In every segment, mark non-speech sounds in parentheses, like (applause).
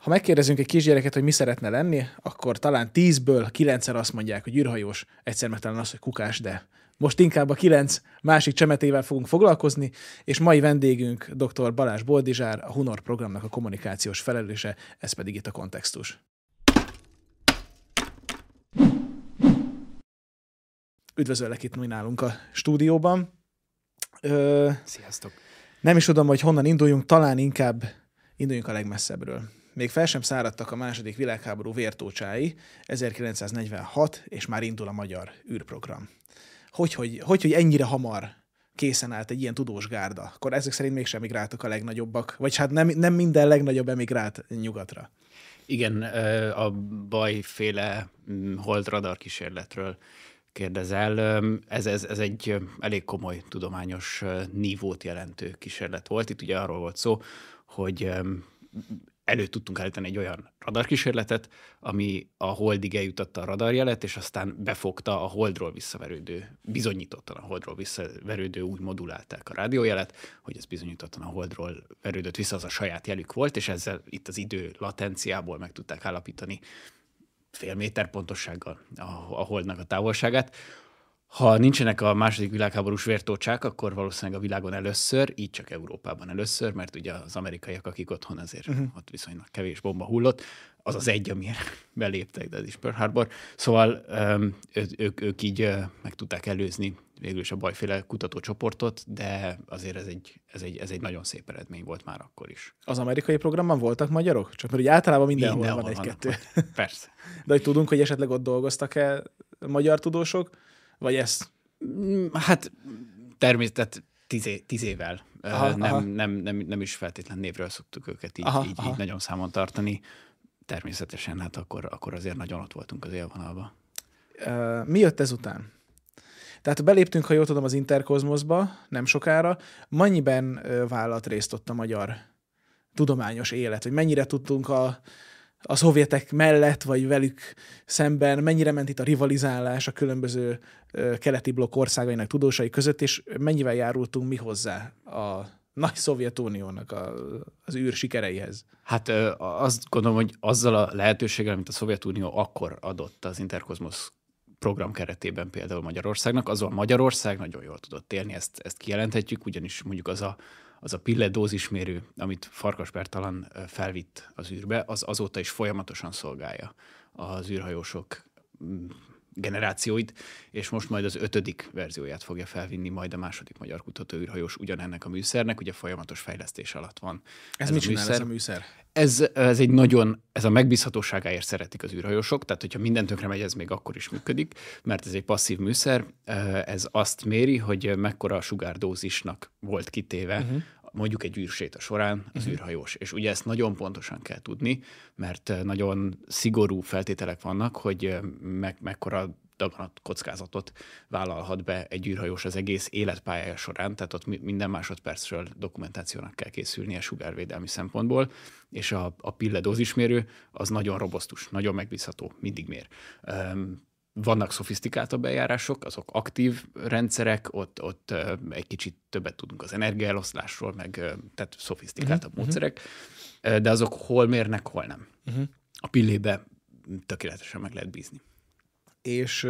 Ha megkérdezünk egy kisgyereket, hogy mi szeretne lenni, akkor talán tízből kilencszer azt mondják, hogy űrhajós, egyszer meg talán az, hogy kukás, de most inkább a kilenc másik csemetével fogunk foglalkozni, és mai vendégünk dr. Balázs Boldizsár, a Hunor programnak a kommunikációs felelőse, ez pedig itt a kontextus. Üdvözöllek itt mi nálunk a stúdióban. Ö, Sziasztok! Nem is tudom, hogy honnan induljunk, talán inkább induljunk a legmesszebbről. Még fel sem száradtak a második világháború vértócsái, 1946, és már indul a magyar űrprogram. Hogy, hogy, hogy, hogy ennyire hamar készen állt egy ilyen tudós gárda, akkor ezek szerint mégsem emigráltak a legnagyobbak, vagy hát nem, nem minden legnagyobb emigrált nyugatra. Igen, a bajféle mm, hold radar kísérletről kérdezel. Ez, ez, ez egy elég komoly tudományos nívót jelentő kísérlet volt. Itt ugye arról volt szó, hogy elő tudtunk állítani egy olyan radarkísérletet, ami a holdig eljutatta a radarjelet, és aztán befogta a holdról visszaverődő, bizonyítottan a holdról visszaverődő, úgy modulálták a rádiójelet, hogy ez bizonyítottan a holdról verődött vissza, az a saját jelük volt, és ezzel itt az idő latenciából meg tudták állapítani fél méter pontossággal a, a holdnak a távolságát. Ha nincsenek a második világháborús vértócsák, akkor valószínűleg a világon először, így csak Európában először, mert ugye az amerikaiak, akik otthon azért uh-huh. ott viszonylag kevés bomba hullott, az az egy, amire (laughs) beléptek, de ez is Pearl Harbor. Szóval ő, ők, ők így meg tudták előzni végül is a bajféle kutatócsoportot, de azért ez egy, ez, egy, ez egy nagyon szép eredmény volt már akkor is. Az amerikai programban voltak magyarok? Csak mert ugye általában mindenhol, mindenhol van egy-kettő. Persze. (laughs) De hogy tudunk, hogy esetleg ott dolgoztak-e magyar tudósok? Vagy ez? Mm, hát természetesen tíz, tíz évvel. Aha, nem, aha. Nem, nem, nem is feltétlen névről szoktuk őket így, aha, így, aha. így nagyon számon tartani. Természetesen, hát akkor, akkor azért nagyon ott voltunk az élvonalban. Uh, mi jött ezután? Tehát beléptünk, ha jól tudom, az Interkozmoszba nem sokára. Mennyiben vállalt részt ott a magyar tudományos élet? Vagy mennyire tudtunk a, a szovjetek mellett, vagy velük szemben, mennyire ment itt a rivalizálás a különböző keleti blokk országainak tudósai között, és mennyivel járultunk mi hozzá a nagy Szovjetuniónak az űr sikereihez? Hát azt gondolom, hogy azzal a lehetőséggel, amit a Szovjetunió akkor adott az Interkozmosz program keretében például Magyarországnak, azon Magyarország nagyon jól tudott élni, ezt, ezt kijelenthetjük, ugyanis mondjuk az a, az a pille dózismérő, amit Farkas Bertalan felvitt az űrbe, az azóta is folyamatosan szolgálja az űrhajósok generációit, és most majd az ötödik verzióját fogja felvinni majd a második magyar kutató űrhajós ugyanennek a műszernek, ugye folyamatos fejlesztés alatt van. Ez, ez mit csinál műszer. ez a műszer? Ez, ez egy nagyon, ez a megbízhatóságáért szeretik az űrhajósok, tehát hogyha minden tönkre megy, ez még akkor is működik, mert ez egy passzív műszer, ez azt méri, hogy mekkora a sugárdózisnak volt kitéve uh-huh mondjuk egy űrséta során az uh-huh. űrhajós. És ugye ezt nagyon pontosan kell tudni, mert nagyon szigorú feltételek vannak, hogy meg, mekkora daganat kockázatot vállalhat be egy űrhajós az egész életpályája során, tehát ott minden másodpercről dokumentációnak kell készülnie sugárvédelmi szempontból, és a, a pille dózismérő az nagyon robosztus, nagyon megbízható, mindig mér. Um, vannak szofisztikáltabb eljárások, azok aktív rendszerek, ott, ott egy kicsit többet tudunk az energiaeloszlásról, meg tehát szofisztikáltabb uh-huh. módszerek, de azok hol mérnek, hol nem. Uh-huh. A pillébe tökéletesen meg lehet bízni. És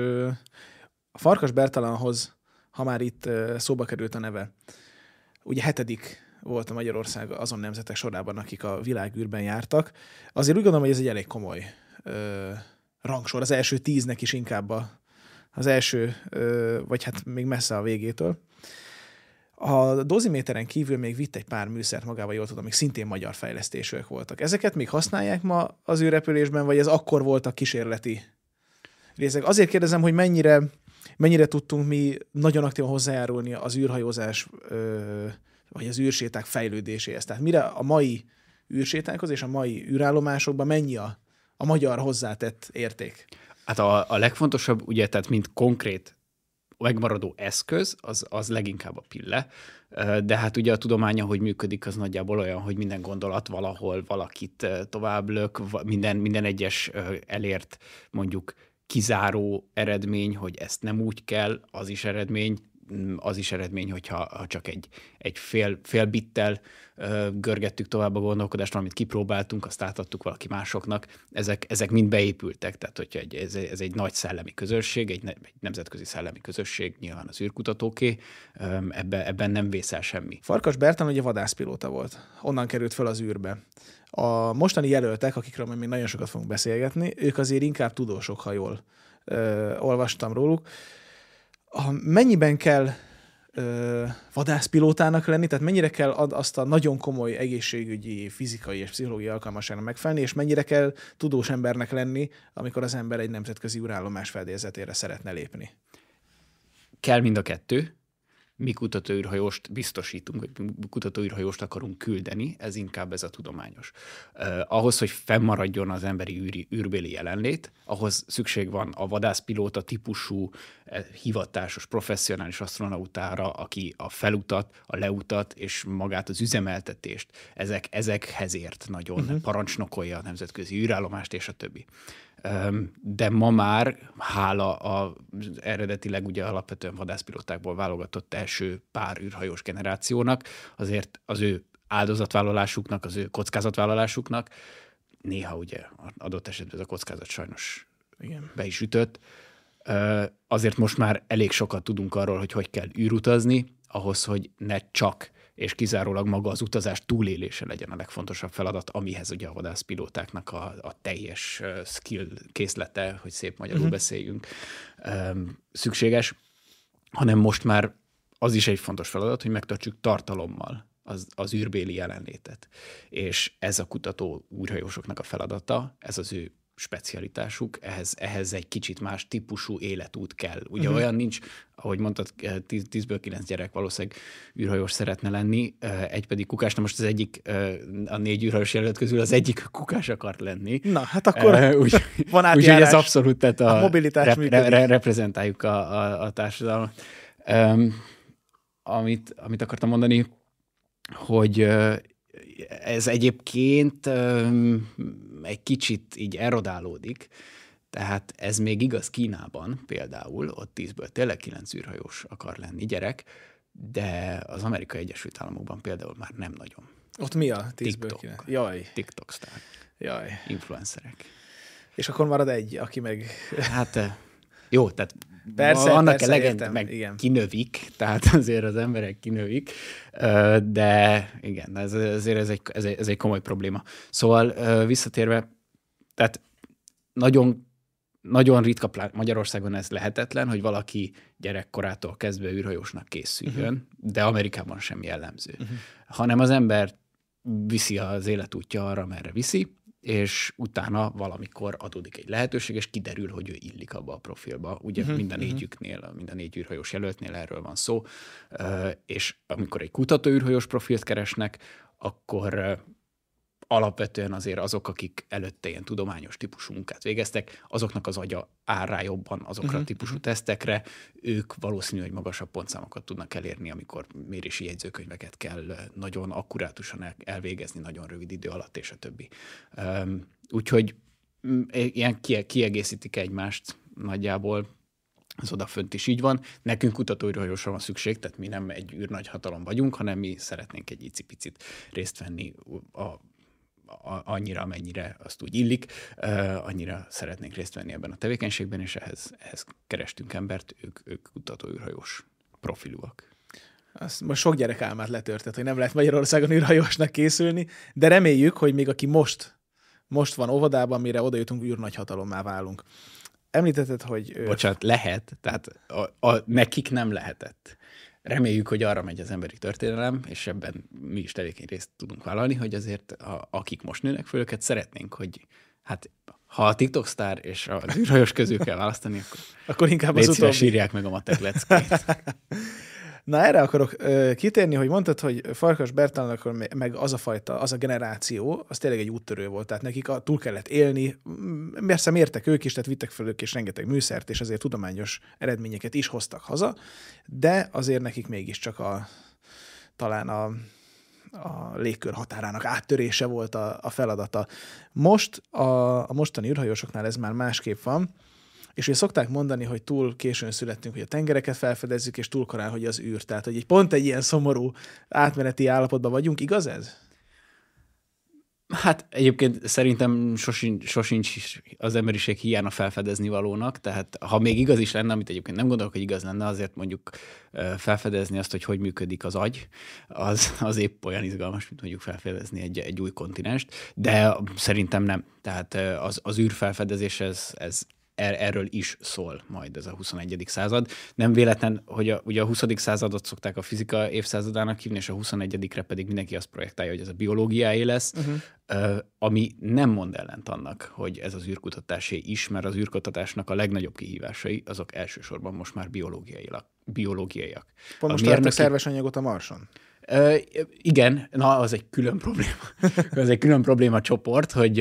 a Farkas Bertalanhoz, ha már itt szóba került a neve, ugye hetedik volt a Magyarország azon nemzetek sorában, akik a világűrben jártak. Azért úgy gondolom, hogy ez egy elég komoly rangsor, az első tíznek is inkább a, az első, vagy hát még messze a végétől. A doziméteren kívül még vitt egy pár műszert magával, jól tudom, még szintén magyar fejlesztésűek voltak. Ezeket még használják ma az űrrepülésben, vagy ez akkor voltak kísérleti részek? Azért kérdezem, hogy mennyire, mennyire tudtunk mi nagyon aktívan hozzájárulni az űrhajózás vagy az űrséták fejlődéséhez. Tehát mire a mai űrsétákhoz és a mai űrállomásokban mennyi a a magyar hozzátett érték? Hát a, a legfontosabb, ugye, tehát mint konkrét megmaradó eszköz, az, az leginkább a pille, de hát ugye a tudománya, hogy működik, az nagyjából olyan, hogy minden gondolat valahol valakit tovább lök, minden, minden egyes elért mondjuk kizáró eredmény, hogy ezt nem úgy kell, az is eredmény, az is eredmény, hogyha ha csak egy, egy fél, fél bittel görgettük tovább a gondolkodást, amit kipróbáltunk, azt átadtuk valaki másoknak, ezek, ezek mind beépültek, tehát hogyha egy, ez, ez egy nagy szellemi közösség, egy, egy nemzetközi szellemi közösség, nyilván az űrkutatóké, ebbe, ebben nem vészel semmi. Farkas Bertan ugye vadászpilóta volt, onnan került fel az űrbe. A mostani jelöltek, akikről még nagyon sokat fogunk beszélgetni, ők azért inkább tudósok, ha jól ö, olvastam róluk. A, mennyiben kell ö, vadászpilótának lenni, tehát mennyire kell ad, azt a nagyon komoly egészségügyi, fizikai és pszichológiai alkalmasságnak megfelelni, és mennyire kell tudós embernek lenni, amikor az ember egy nemzetközi urállomás fedélzetére szeretne lépni? Kell mind a kettő mi kutatóűrhajóst biztosítunk, vagy kutatóűrhajóst akarunk küldeni, ez inkább ez a tudományos. Uh, ahhoz, hogy fennmaradjon az emberi űri, űrbéli jelenlét, ahhoz szükség van a vadászpilóta típusú, eh, hivatásos, professzionális astronautára, aki a felutat, a leutat és magát az üzemeltetést, ezek, ezekhez ért nagyon uh-huh. parancsnokolja a nemzetközi űrállomást és a többi de ma már hála az eredetileg ugye alapvetően vadászpilotákból válogatott első pár űrhajós generációnak, azért az ő áldozatvállalásuknak, az ő kockázatvállalásuknak, néha ugye adott esetben ez a kockázat sajnos Igen. be is ütött, azért most már elég sokat tudunk arról, hogy hogy kell űrutazni, ahhoz, hogy ne csak és kizárólag maga az utazás túlélése legyen a legfontosabb feladat, amihez ugye a vadászpilótáknak a, a teljes skill készlete, hogy szép magyarul uh-huh. beszéljünk, szükséges, hanem most már az is egy fontos feladat, hogy megtartsuk tartalommal az, az űrbéli jelenlétet. És ez a kutató újrajósoknak a feladata, ez az ő specialitásuk, ehhez, ehhez egy kicsit más típusú életút kell. Ugye uh-huh. olyan nincs, ahogy mondtad, 10-ből 9 gyerek valószínűleg űrhajós szeretne lenni, egy pedig kukás, na most az egyik, a négy űrhajós jelölt közül az egyik kukás akart lenni. Na, hát akkor uh, úgy, (laughs) van átjárás. Úgyhogy ez abszolút, tehát a, a mobilitás rep, re, re, reprezentáljuk a, a, a társadalmat. Um, amit, amit akartam mondani, hogy ez egyébként egy kicsit így erodálódik, tehát ez még igaz Kínában például, ott tízből tényleg kilenc űrhajós akar lenni gyerek, de az Amerikai Egyesült Államokban például már nem nagyon. Ott mi a tízből TikTok. kilenc? Jaj. TikTok sztár. Jaj. Influencerek. És akkor marad egy, aki meg... Hát jó, tehát persze, annak persze, elegend, értem, meg igen. kinövik, (laughs) tehát azért az emberek kinövik, de igen, ez, azért ez egy, ez, egy, ez egy komoly probléma. Szóval visszatérve, tehát nagyon nagyon ritka, Magyarországon ez lehetetlen, hogy valaki gyerekkorától kezdve űrhajósnak készüljön, uh-huh. de Amerikában sem jellemző. Uh-huh. Hanem az ember viszi az életútja arra, merre viszi, és utána valamikor adódik egy lehetőség, és kiderül, hogy ő illik abba a profilba. Ugye uh-huh, minden négyüknél, minden négy űrhajós jelöltnél erről van szó, és amikor egy kutató űrhajós profilt keresnek, akkor alapvetően azért azok, akik előtte ilyen tudományos típusú munkát végeztek, azoknak az agya áll rá jobban azokra uh-huh. a típusú mhm. tesztekre, ők valószínű, hogy magasabb pontszámokat tudnak elérni, amikor mérési jegyzőkönyveket kell nagyon akkurátusan elvégezni nagyon rövid idő alatt, és a többi. Um, úgyhogy mm, ilyen kiegészítik egymást nagyjából, az odafönt is így van. Nekünk kutatóűrhajósra van szükség, tehát mi nem egy űrnagyhatalom vagyunk, hanem mi szeretnénk egy icipicit részt venni a annyira, amennyire azt úgy illik, annyira szeretnénk részt venni ebben a tevékenységben, és ehhez, ehhez kerestünk embert, ők, ők kutatóűrhajós profilúak. Azt most sok gyerek álmát letörtött, hogy nem lehet Magyarországon űrhajósnak készülni, de reméljük, hogy még aki most, most van óvodában, mire oda jutunk, űrnagyhatalommá válunk. Említetted, hogy... Bocsánat, lehet, tehát a, a, nekik nem lehetett reméljük, hogy arra megy az emberi történelem, és ebben mi is tevékeny részt tudunk vállalni, hogy azért a, akik most nőnek föl, őket szeretnénk, hogy hát ha a TikTok sztár és a űrhajós közül kell választani, akkor, akkor inkább az utóbbi. írják meg a matek leckét. (laughs) Na erre akarok ö, kitérni, hogy mondtad, hogy Farkas Bertalan akkor meg az a fajta, az a generáció, az tényleg egy úttörő volt, tehát nekik a, túl kellett élni, persze mértek ők is, tehát vittek fel ők is rengeteg műszert, és azért tudományos eredményeket is hoztak haza, de azért nekik mégiscsak a, talán a, a légkör határának áttörése volt a, a feladata. Most a, a mostani űrhajósoknál ez már másképp van, És ugye szokták mondani, hogy túl későn születtünk, hogy a tengereket felfedezzük, és túl korán, hogy az űr. Tehát, hogy egy pont egy ilyen szomorú átmeneti állapotban vagyunk. Igaz ez? Hát egyébként szerintem sosincs, sosincs az emberiség hiána felfedezni valónak, tehát ha még igaz is lenne, amit egyébként nem gondolok, hogy igaz lenne, azért mondjuk felfedezni azt, hogy hogy működik az agy, az, az épp olyan izgalmas, mint mondjuk felfedezni egy, egy új kontinenst, de szerintem nem. Tehát az, az űrfelfedezés ez, ez Er, erről is szól majd ez a 21. század. Nem véletlen, hogy a, ugye a 20. századot szokták a fizika évszázadának hívni, és a 21-re pedig mindenki azt projektálja, hogy ez a biológiáé lesz, uh-huh. ami nem mond ellent annak, hogy ez az űrkutatásé is, mert az űrkutatásnak a legnagyobb kihívásai azok elsősorban most már biológiaiak. biológiaiak. Pont most mérnöki... szerves anyagot a Marson? Igen, na, az egy külön probléma. (laughs) az egy külön probléma csoport, hogy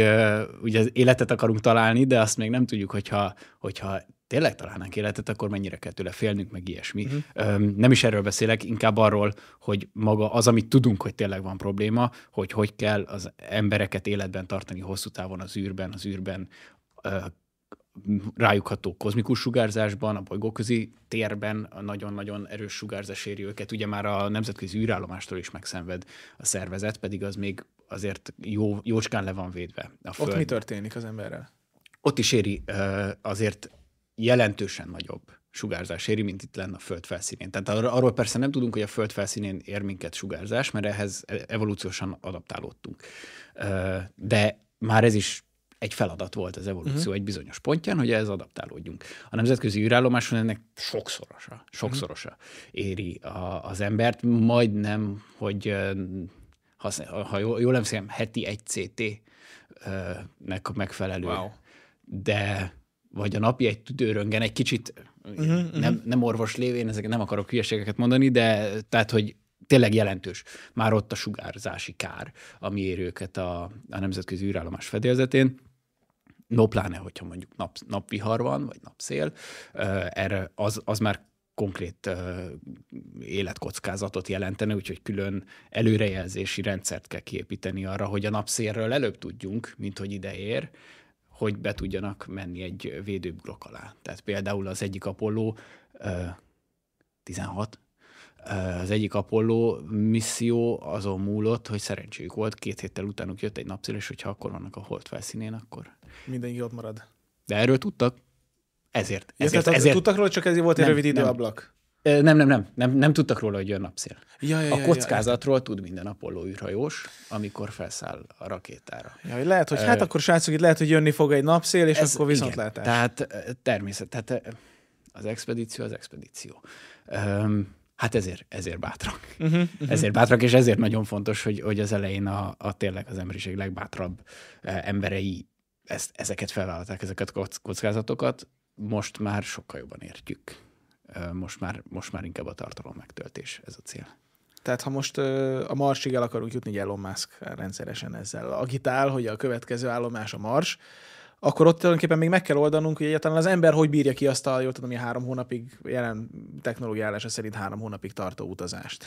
ugye az életet akarunk találni, de azt még nem tudjuk, hogyha, hogyha tényleg találnánk életet, akkor mennyire kell tőle félnünk, meg ilyesmi. Uh-huh. Nem is erről beszélek, inkább arról, hogy maga az, amit tudunk, hogy tényleg van probléma, hogy hogy kell az embereket életben tartani hosszú távon az űrben, az űrben rájuk ható kozmikus sugárzásban, a bolygóközi térben a nagyon-nagyon erős sugárzás éri őket. Ugye már a nemzetközi űrállomástól is megszenved a szervezet, pedig az még azért jó, jócskán le van védve. A Föld. Ott mi történik az emberrel? Ott is éri azért jelentősen nagyobb sugárzás éri, mint itt lenne a Föld felszínén. Tehát arról persze nem tudunk, hogy a Föld felszínén ér minket sugárzás, mert ehhez evolúciósan adaptálódtunk. De már ez is egy feladat volt az evolúció uh-huh. egy bizonyos pontján, hogy ehhez adaptálódjunk. A nemzetközi űrállomáson ennek sokszorosa, sokszorosa uh-huh. éri a, az embert, majdnem, hogy ha, ha jól, jól emlékszem, heti egy CT-nek megfelelő. Wow. De vagy a napi egy tüdőröngen egy kicsit, uh-huh, nem, nem orvos lévén, ezeket nem akarok hülyeségeket mondani, de tehát, hogy tényleg jelentős már ott a sugárzási kár, ami ér őket a, a nemzetközi űrállomás fedélzetén no pláne, hogyha mondjuk nap, napvihar van, vagy napszél, erre az, az már konkrét életkockázatot jelentene, úgyhogy külön előrejelzési rendszert kell kiépíteni arra, hogy a napszélről előbb tudjunk, mint hogy ide ér, hogy be tudjanak menni egy védőblokk alá. Tehát például az egyik Apollo uh, 16, az egyik Apollo misszió azon múlott, hogy szerencséjük volt, két héttel utánuk jött egy napszél, és hogyha akkor vannak a hold felszínén, akkor... Mindenki ott marad. De erről tudtak. Ezért. Ja, ezért, ezért tudtak róla, csak ez volt egy nem, rövid időablak. Nem, nem, nem, nem, nem tudtak róla, hogy jön napszél. Ja, ja, a kockázatról ja, tud minden Apollo űrhajós, amikor felszáll a rakétára. Ja, lehet, hogy hát akkor srácok, itt lehet, hogy jönni fog egy napszél, és ez, akkor viszont igen, Tehát természet, tehát az expedíció az expedíció. Um, Hát ezért, ezért bátrak. Uh-huh, uh-huh. Ezért bátrak, és ezért nagyon fontos, hogy, hogy az elején a, a tényleg az emberiség legbátrabb eh, emberei ezt, ezeket felvállalták, ezeket a kockázatokat. Most már sokkal jobban értjük. Eh, most már, most már inkább a tartalom megtöltés ez a cél. Tehát ha most uh, a Marsig el akarunk jutni, Elon Musk rendszeresen ezzel agitál, hogy a következő állomás a Mars, akkor ott tulajdonképpen még meg kell oldanunk, hogy egyáltalán az ember hogy bírja ki azt a, jól tudom, hogy három hónapig, jelen technológia állása szerint három hónapig tartó utazást.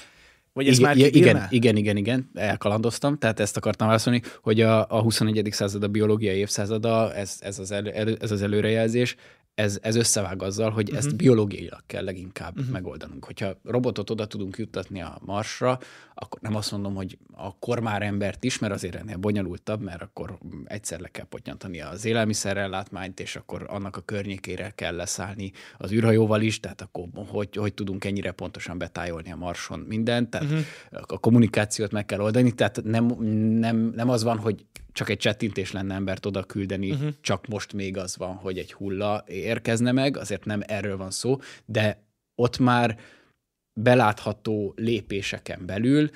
Vagy ez igen, már igen, igen, igen, igen, elkalandoztam, tehát ezt akartam válaszolni, hogy a, a 21. század a biológiai évszázada, ez, ez, az, el, ez az előrejelzés, ez, ez összevág azzal, hogy uh-huh. ezt mhm. biológiailag kell leginkább uh-huh. megoldanunk. Hogyha robotot oda tudunk juttatni a Marsra, akkor nem azt mondom, hogy akkor már embert is, mert azért ennél bonyolultabb, mert akkor egyszer le kell pottyantani az élelmiszerrellátmányt, és akkor annak a környékére kell leszállni az űrhajóval is, tehát akkor hogy, hogy tudunk ennyire pontosan betájolni a Marson mindent, tehát uh-huh. a kommunikációt meg kell oldani, tehát nem, nem, nem az van, hogy csak egy csettintés lenne embert oda küldeni, uh-huh. csak most még az van, hogy egy hulla érkezne meg, azért nem erről van szó, de ott már belátható lépéseken belül,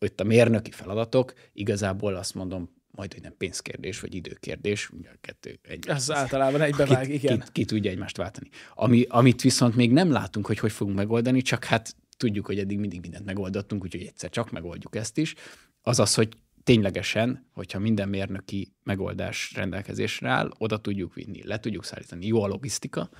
ott a mérnöki feladatok, igazából azt mondom, majd, hogy nem pénzkérdés, vagy időkérdés, ugye a kettő egy. Az általában egybevág, ki, igen. Ki, ki, tudja egymást váltani. Ami, amit viszont még nem látunk, hogy hogy fogunk megoldani, csak hát tudjuk, hogy eddig mindig mindent megoldottunk, úgyhogy egyszer csak megoldjuk ezt is, az az, hogy ténylegesen, hogyha minden mérnöki megoldás rendelkezésre áll, oda tudjuk vinni, le tudjuk szállítani. Jó a logisztika,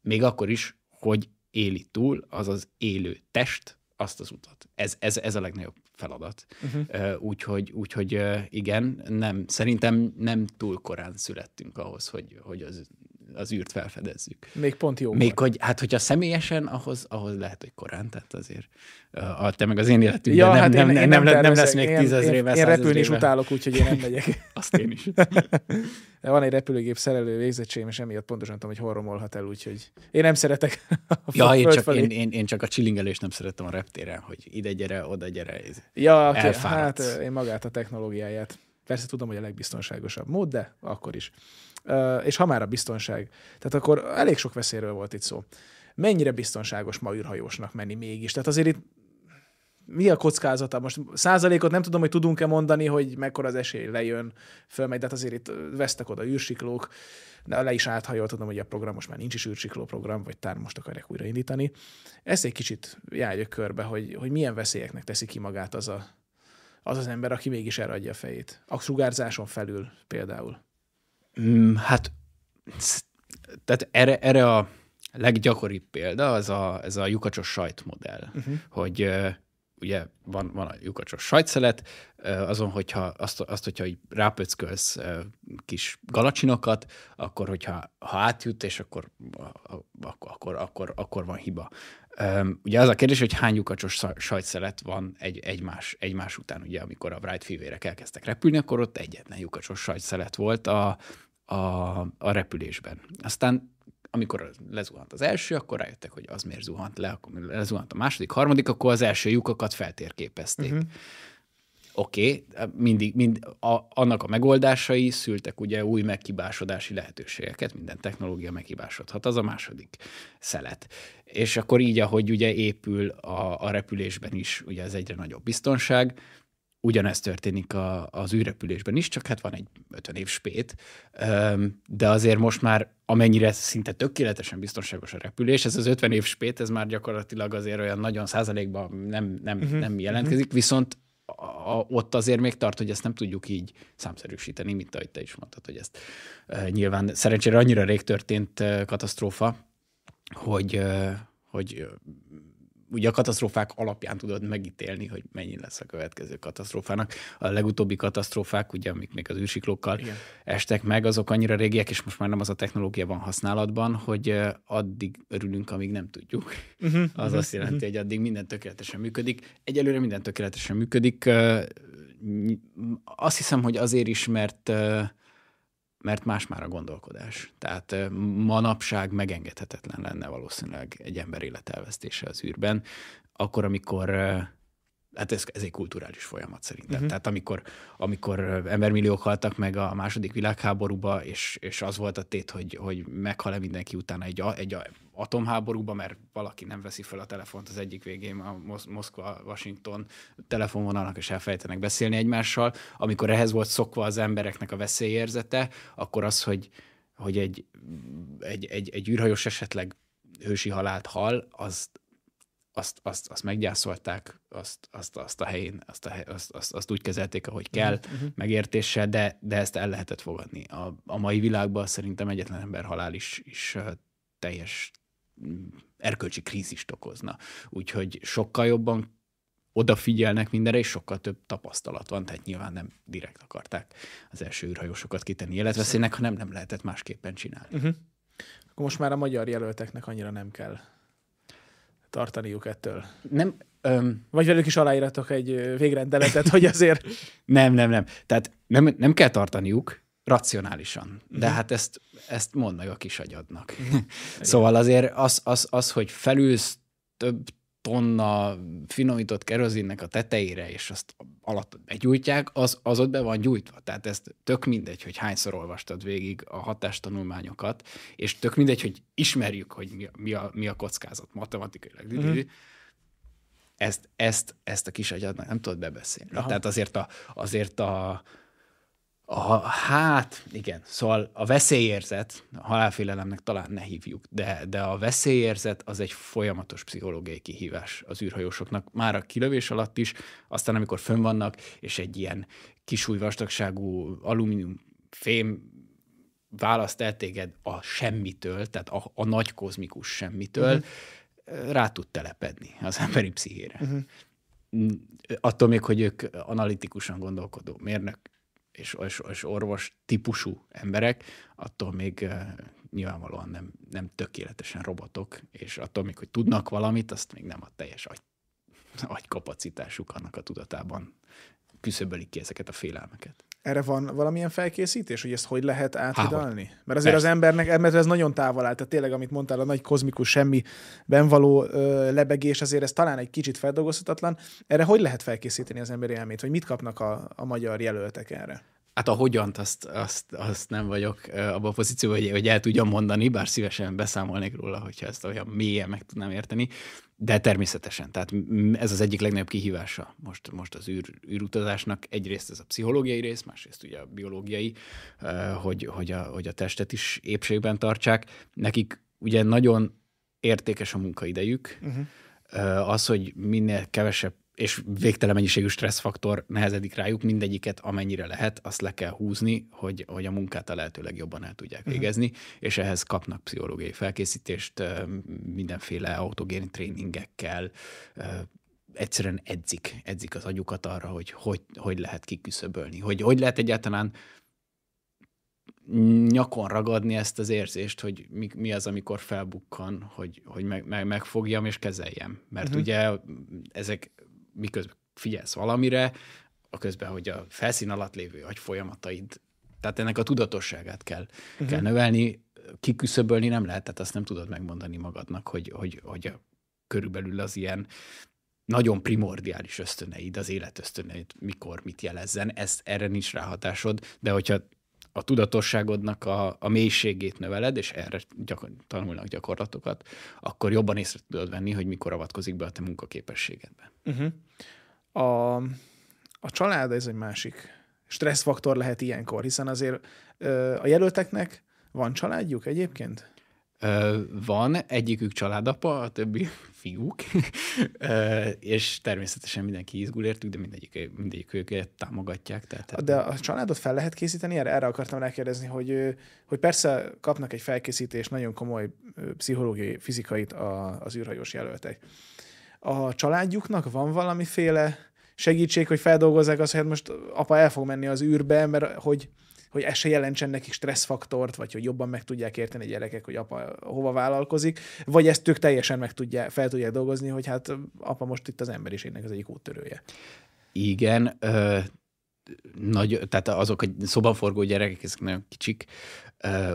még akkor is, hogy éli túl, az az élő test, azt az utat. Ez, ez, ez a legnagyobb feladat. Uh-huh. Úgyhogy, úgyhogy igen, nem, szerintem nem túl korán születtünk ahhoz, hogy, hogy az az űrt felfedezzük. Még pont jó. Még hogy, hát hogyha személyesen, ahhoz, ahhoz lehet, hogy korán, tehát azért a, te meg az én életünkben Ja, nem, hát én, nem, én nem, nem, nem, nem lesz még tízezrével, Én, én repülni is utálok, úgyhogy én nem megyek. (laughs) Azt én is. (laughs) Van egy repülőgép szerelő végzettségem, és emiatt pontosan tudom, hogy hol romolhat el, úgyhogy én nem szeretek (laughs) Ja, én csak, felé. én, én, én csak a csillingelést nem szerettem a reptéren, hogy ide gyere, oda gyere. Ez. Ja, oké, hát elfáradsz. én magát a technológiáját. Persze tudom, hogy a legbiztonságosabb mód, de akkor is. És ha már a biztonság, tehát akkor elég sok veszélyről volt itt szó. Mennyire biztonságos ma űrhajósnak menni mégis? Tehát azért itt mi a kockázata? Most százalékot nem tudom, hogy tudunk-e mondani, hogy mekkora az esély lejön, fölmegy, de hát azért itt vesztek oda űrsiklók, de le is állt, ha jól tudom, hogy a program most már nincs is űrsikló program, vagy tár most akarják újraindítani. Ezt egy kicsit járjuk körbe, hogy, hogy milyen veszélyeknek teszi ki magát az a, az az ember, aki mégis erre adja a fejét. A sugárzáson felül például. Mm, hát, tehát erre, erre a leggyakoribb példa az a, ez a lyukacsos sajtmodell, uh-huh. hogy ugye van, van a lyukacsos sajtszelet, azon, hogyha azt, azt hogyha így rápöckölsz kis galacsinokat, akkor hogyha ha átjut, és akkor, akkor, akkor, akkor, akkor van hiba. Ugye az a kérdés, hogy hány lyukacsos sajtszelet van egy, egymás, egymás után, ugye amikor a Wright fivérek elkezdtek repülni, akkor ott egyetlen lyukacsos sajtszelet volt a, a, a repülésben. Aztán amikor lezuhant az első, akkor rájöttek, hogy az miért zuhant le, akkor lezuhant a második, harmadik, akkor az első lyukakat feltérképezték. Uh-huh. Oké, okay, mindig, mind, a, annak a megoldásai szültek ugye új megkibásodási lehetőségeket, minden technológia meghibásodhat, az a második szelet. És akkor így, ahogy ugye épül a, a repülésben is, ugye ez egyre nagyobb biztonság, ugyanezt történik a, az űrrepülésben is, csak hát van egy 50 év spét, de azért most már amennyire szinte tökéletesen biztonságos a repülés, ez az 50 év spét, ez már gyakorlatilag azért olyan nagyon százalékban nem, nem, uh-huh. nem jelentkezik, viszont a, a, ott azért még tart, hogy ezt nem tudjuk így számszerűsíteni, mint ahogy te is mondtad, hogy ezt nyilván szerencsére annyira rég történt katasztrófa, hogy, hogy ugye a katasztrófák alapján tudod megítélni, hogy mennyi lesz a következő katasztrófának. A legutóbbi katasztrófák, ugye, amik még az űrsiklókkal Igen. estek meg, azok annyira régiek, és most már nem az a technológia van használatban, hogy addig örülünk, amíg nem tudjuk. Uh-huh. Az azt jelenti, hogy addig minden tökéletesen működik. Egyelőre minden tökéletesen működik. Azt hiszem, hogy azért is, mert mert más már a gondolkodás. Tehát manapság megengedhetetlen lenne valószínűleg egy ember élet elvesztése az űrben, akkor, amikor Hát ez, ez egy kulturális folyamat szerintem. Uh-huh. Tehát amikor, amikor embermilliók haltak meg a második világháborúba, és, és az volt a tét, hogy, hogy meghal-e mindenki utána egy, egy atomháborúba, mert valaki nem veszi fel a telefont az egyik végén a Mosz- Moszkva-Washington telefonvonalnak, és elfelejtenek beszélni egymással. Amikor ehhez volt szokva az embereknek a veszélyérzete, akkor az, hogy, hogy egy, egy, egy, egy űrhajós esetleg hősi halált hal, az, azt, azt, azt meggyászolták, azt, azt, azt a helyén, azt, a, hely- azt, azt, azt úgy kezelték, ahogy kell, uh-huh. megértéssel, de, de ezt el lehetett fogadni. A, a mai világban szerintem egyetlen ember halál is, is teljes mm, erkölcsi krízist okozna. Úgyhogy sokkal jobban odafigyelnek mindenre, és sokkal több tapasztalat van, tehát nyilván nem direkt akarták az első űrhajósokat kitenni életveszélynek, hanem nem lehetett másképpen csinálni. Uh-huh. Akkor most már a magyar jelölteknek annyira nem kell tartaniuk ettől. Nem, öm, Vagy velük is aláíratok egy végrendeletet, hogy azért... (laughs) Nem, nem, nem. Tehát nem, nem kell tartaniuk racionálisan. De hát ezt, ezt mondd meg a kis agyadnak. (laughs) szóval azért az, az, az, hogy felülsz több tonna finomított kerozinnek a tetejére, és azt alatt begyújtják, az, az ott be van gyújtva. Tehát ezt tök mindegy, hogy hányszor olvastad végig a hatástanulmányokat, és tök mindegy, hogy ismerjük, hogy mi a, mi a, mi a kockázat matematikailag. Mm. Ezt, ezt, ezt a kis agyadnak nem tudod bebeszélni. Aha. Tehát azért a, azért a, a, hát igen, szóval a veszélyérzet, a halálfélelemnek talán ne hívjuk, de, de a veszélyérzet az egy folyamatos pszichológiai kihívás az űrhajósoknak, már a kilövés alatt is, aztán amikor fönn vannak, és egy ilyen kisúj vastagságú alumínium fém választ el téged a semmitől, tehát a, a nagy kozmikus semmitől, uh-huh. rá tud telepedni az emberi pszichére. Uh-huh. Attól még, hogy ők analitikusan gondolkodó mérnök és, és, és orvos típusú emberek, attól még nyilvánvalóan nem, nem tökéletesen robotok, és attól még, hogy tudnak valamit, azt még nem a teljes agy, (laughs) agykapacitásuk annak a tudatában küszöbölik ki ezeket a félelmeket. Erre van valamilyen felkészítés, hogy ezt hogy lehet áthidalni? Há, Mert azért Persze. az embernek, mert ez nagyon távol áll, tehát tényleg, amit mondtál, a nagy kozmikus semmiben való ö, lebegés, azért ez talán egy kicsit feldolgozhatatlan. Erre hogy lehet felkészíteni az emberi elmét, vagy mit kapnak a, a magyar jelöltek erre? Hát a hogyant, azt, azt, azt nem vagyok abban a pozícióban, hogy, hogy el tudjam mondani, bár szívesen beszámolnék róla, hogyha ezt olyan mélyen meg tudnám érteni, de természetesen. Tehát ez az egyik legnagyobb kihívása most, most az űr, űrutazásnak. Egyrészt ez a pszichológiai rész, másrészt ugye a biológiai, hogy, hogy, a, hogy a testet is épségben tartsák. Nekik ugye nagyon értékes a munkaidejük, uh-huh. az, hogy minél kevesebb és végtelen mennyiségű stresszfaktor nehezedik rájuk, mindegyiket amennyire lehet, azt le kell húzni, hogy, hogy a munkát a lehető legjobban el tudják uh-huh. végezni, és ehhez kapnak pszichológiai felkészítést, mindenféle autogén tréningekkel, egyszerűen edzik, edzik az agyukat arra, hogy hogy, hogy lehet kiküszöbölni, hogy hogy lehet egyáltalán nyakon ragadni ezt az érzést, hogy mi, mi az, amikor felbukkan, hogy, hogy meg, meg, megfogjam és kezeljem. Mert uh-huh. ugye ezek miközben figyelsz valamire, a közben, hogy a felszín alatt lévő agy folyamataid, tehát ennek a tudatosságát kell, uh-huh. kell növelni, kiküszöbölni nem lehet, tehát azt nem tudod megmondani magadnak, hogy, hogy, hogy a, körülbelül az ilyen nagyon primordiális ösztöneid, az élet ösztöneid, mikor mit jelezzen, ezt, erre nincs ráhatásod, de hogyha a tudatosságodnak a, a mélységét növeled, és erre gyakor, tanulnak gyakorlatokat, akkor jobban észre tudod venni, hogy mikor avatkozik be a te munkaképességedbe. Uh-huh. A, a család ez egy másik stresszfaktor lehet ilyenkor, hiszen azért ö, a jelölteknek van családjuk egyébként? Van, egyikük családapa, a többi (laughs) fiúk, és természetesen mindenki izgul értük, de mindegyik, mindegyik őket támogatják. Tehát, de a családot fel lehet készíteni? Erre, erre akartam rákérdezni, hogy, hogy persze kapnak egy felkészítést, nagyon komoly pszichológiai, fizikait az űrhajós jelöltek. A családjuknak van valamiféle segítség, hogy feldolgozzák azt, hogy hát most apa el fog menni az űrbe, mert hogy hogy ez se jelentsen nekik stresszfaktort, vagy hogy jobban meg tudják érteni a gyerekek, hogy apa hova vállalkozik, vagy ezt ők teljesen meg tudják, fel tudják dolgozni, hogy hát apa most itt az emberiségnek az egyik úttörője. Igen, ö, nagy, tehát azok a szobaforgó gyerekek, ezek nagyon kicsik,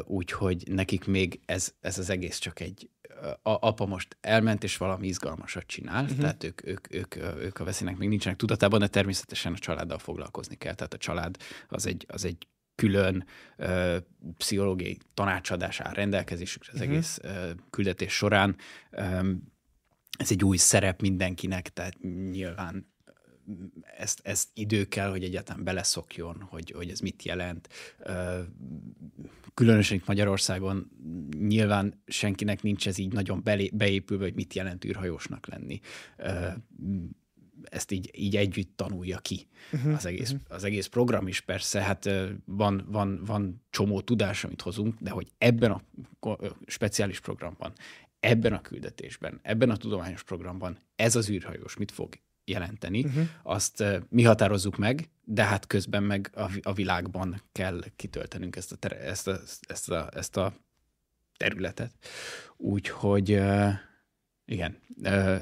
úgyhogy nekik még ez, ez az egész csak egy, a, apa most elment, és valami izgalmasat csinál, uh-huh. tehát ők, ők, ők, ők a veszélynek még nincsenek tudatában, de természetesen a családdal foglalkozni kell. Tehát a család az egy, az egy külön ö, pszichológiai tanácsadás áll rendelkezésükre az uh-huh. egész ö, küldetés során. Ö, ez egy új szerep mindenkinek, tehát nyilván ezt, ezt idő kell, hogy egyáltalán beleszokjon, hogy, hogy ez mit jelent. Különösen itt Magyarországon nyilván senkinek nincs ez így nagyon beépülve, hogy mit jelent űrhajósnak lenni ezt így, így együtt tanulja ki uh-huh, az, egész, uh-huh. az egész program is persze, hát van, van, van csomó tudás, amit hozunk, de hogy ebben a speciális programban, ebben a küldetésben, ebben a tudományos programban ez az űrhajós mit fog jelenteni, uh-huh. azt mi határozzuk meg, de hát közben meg a, a világban kell kitöltenünk ezt a, ter- ezt a, ezt a, ezt a területet. Úgyhogy igen,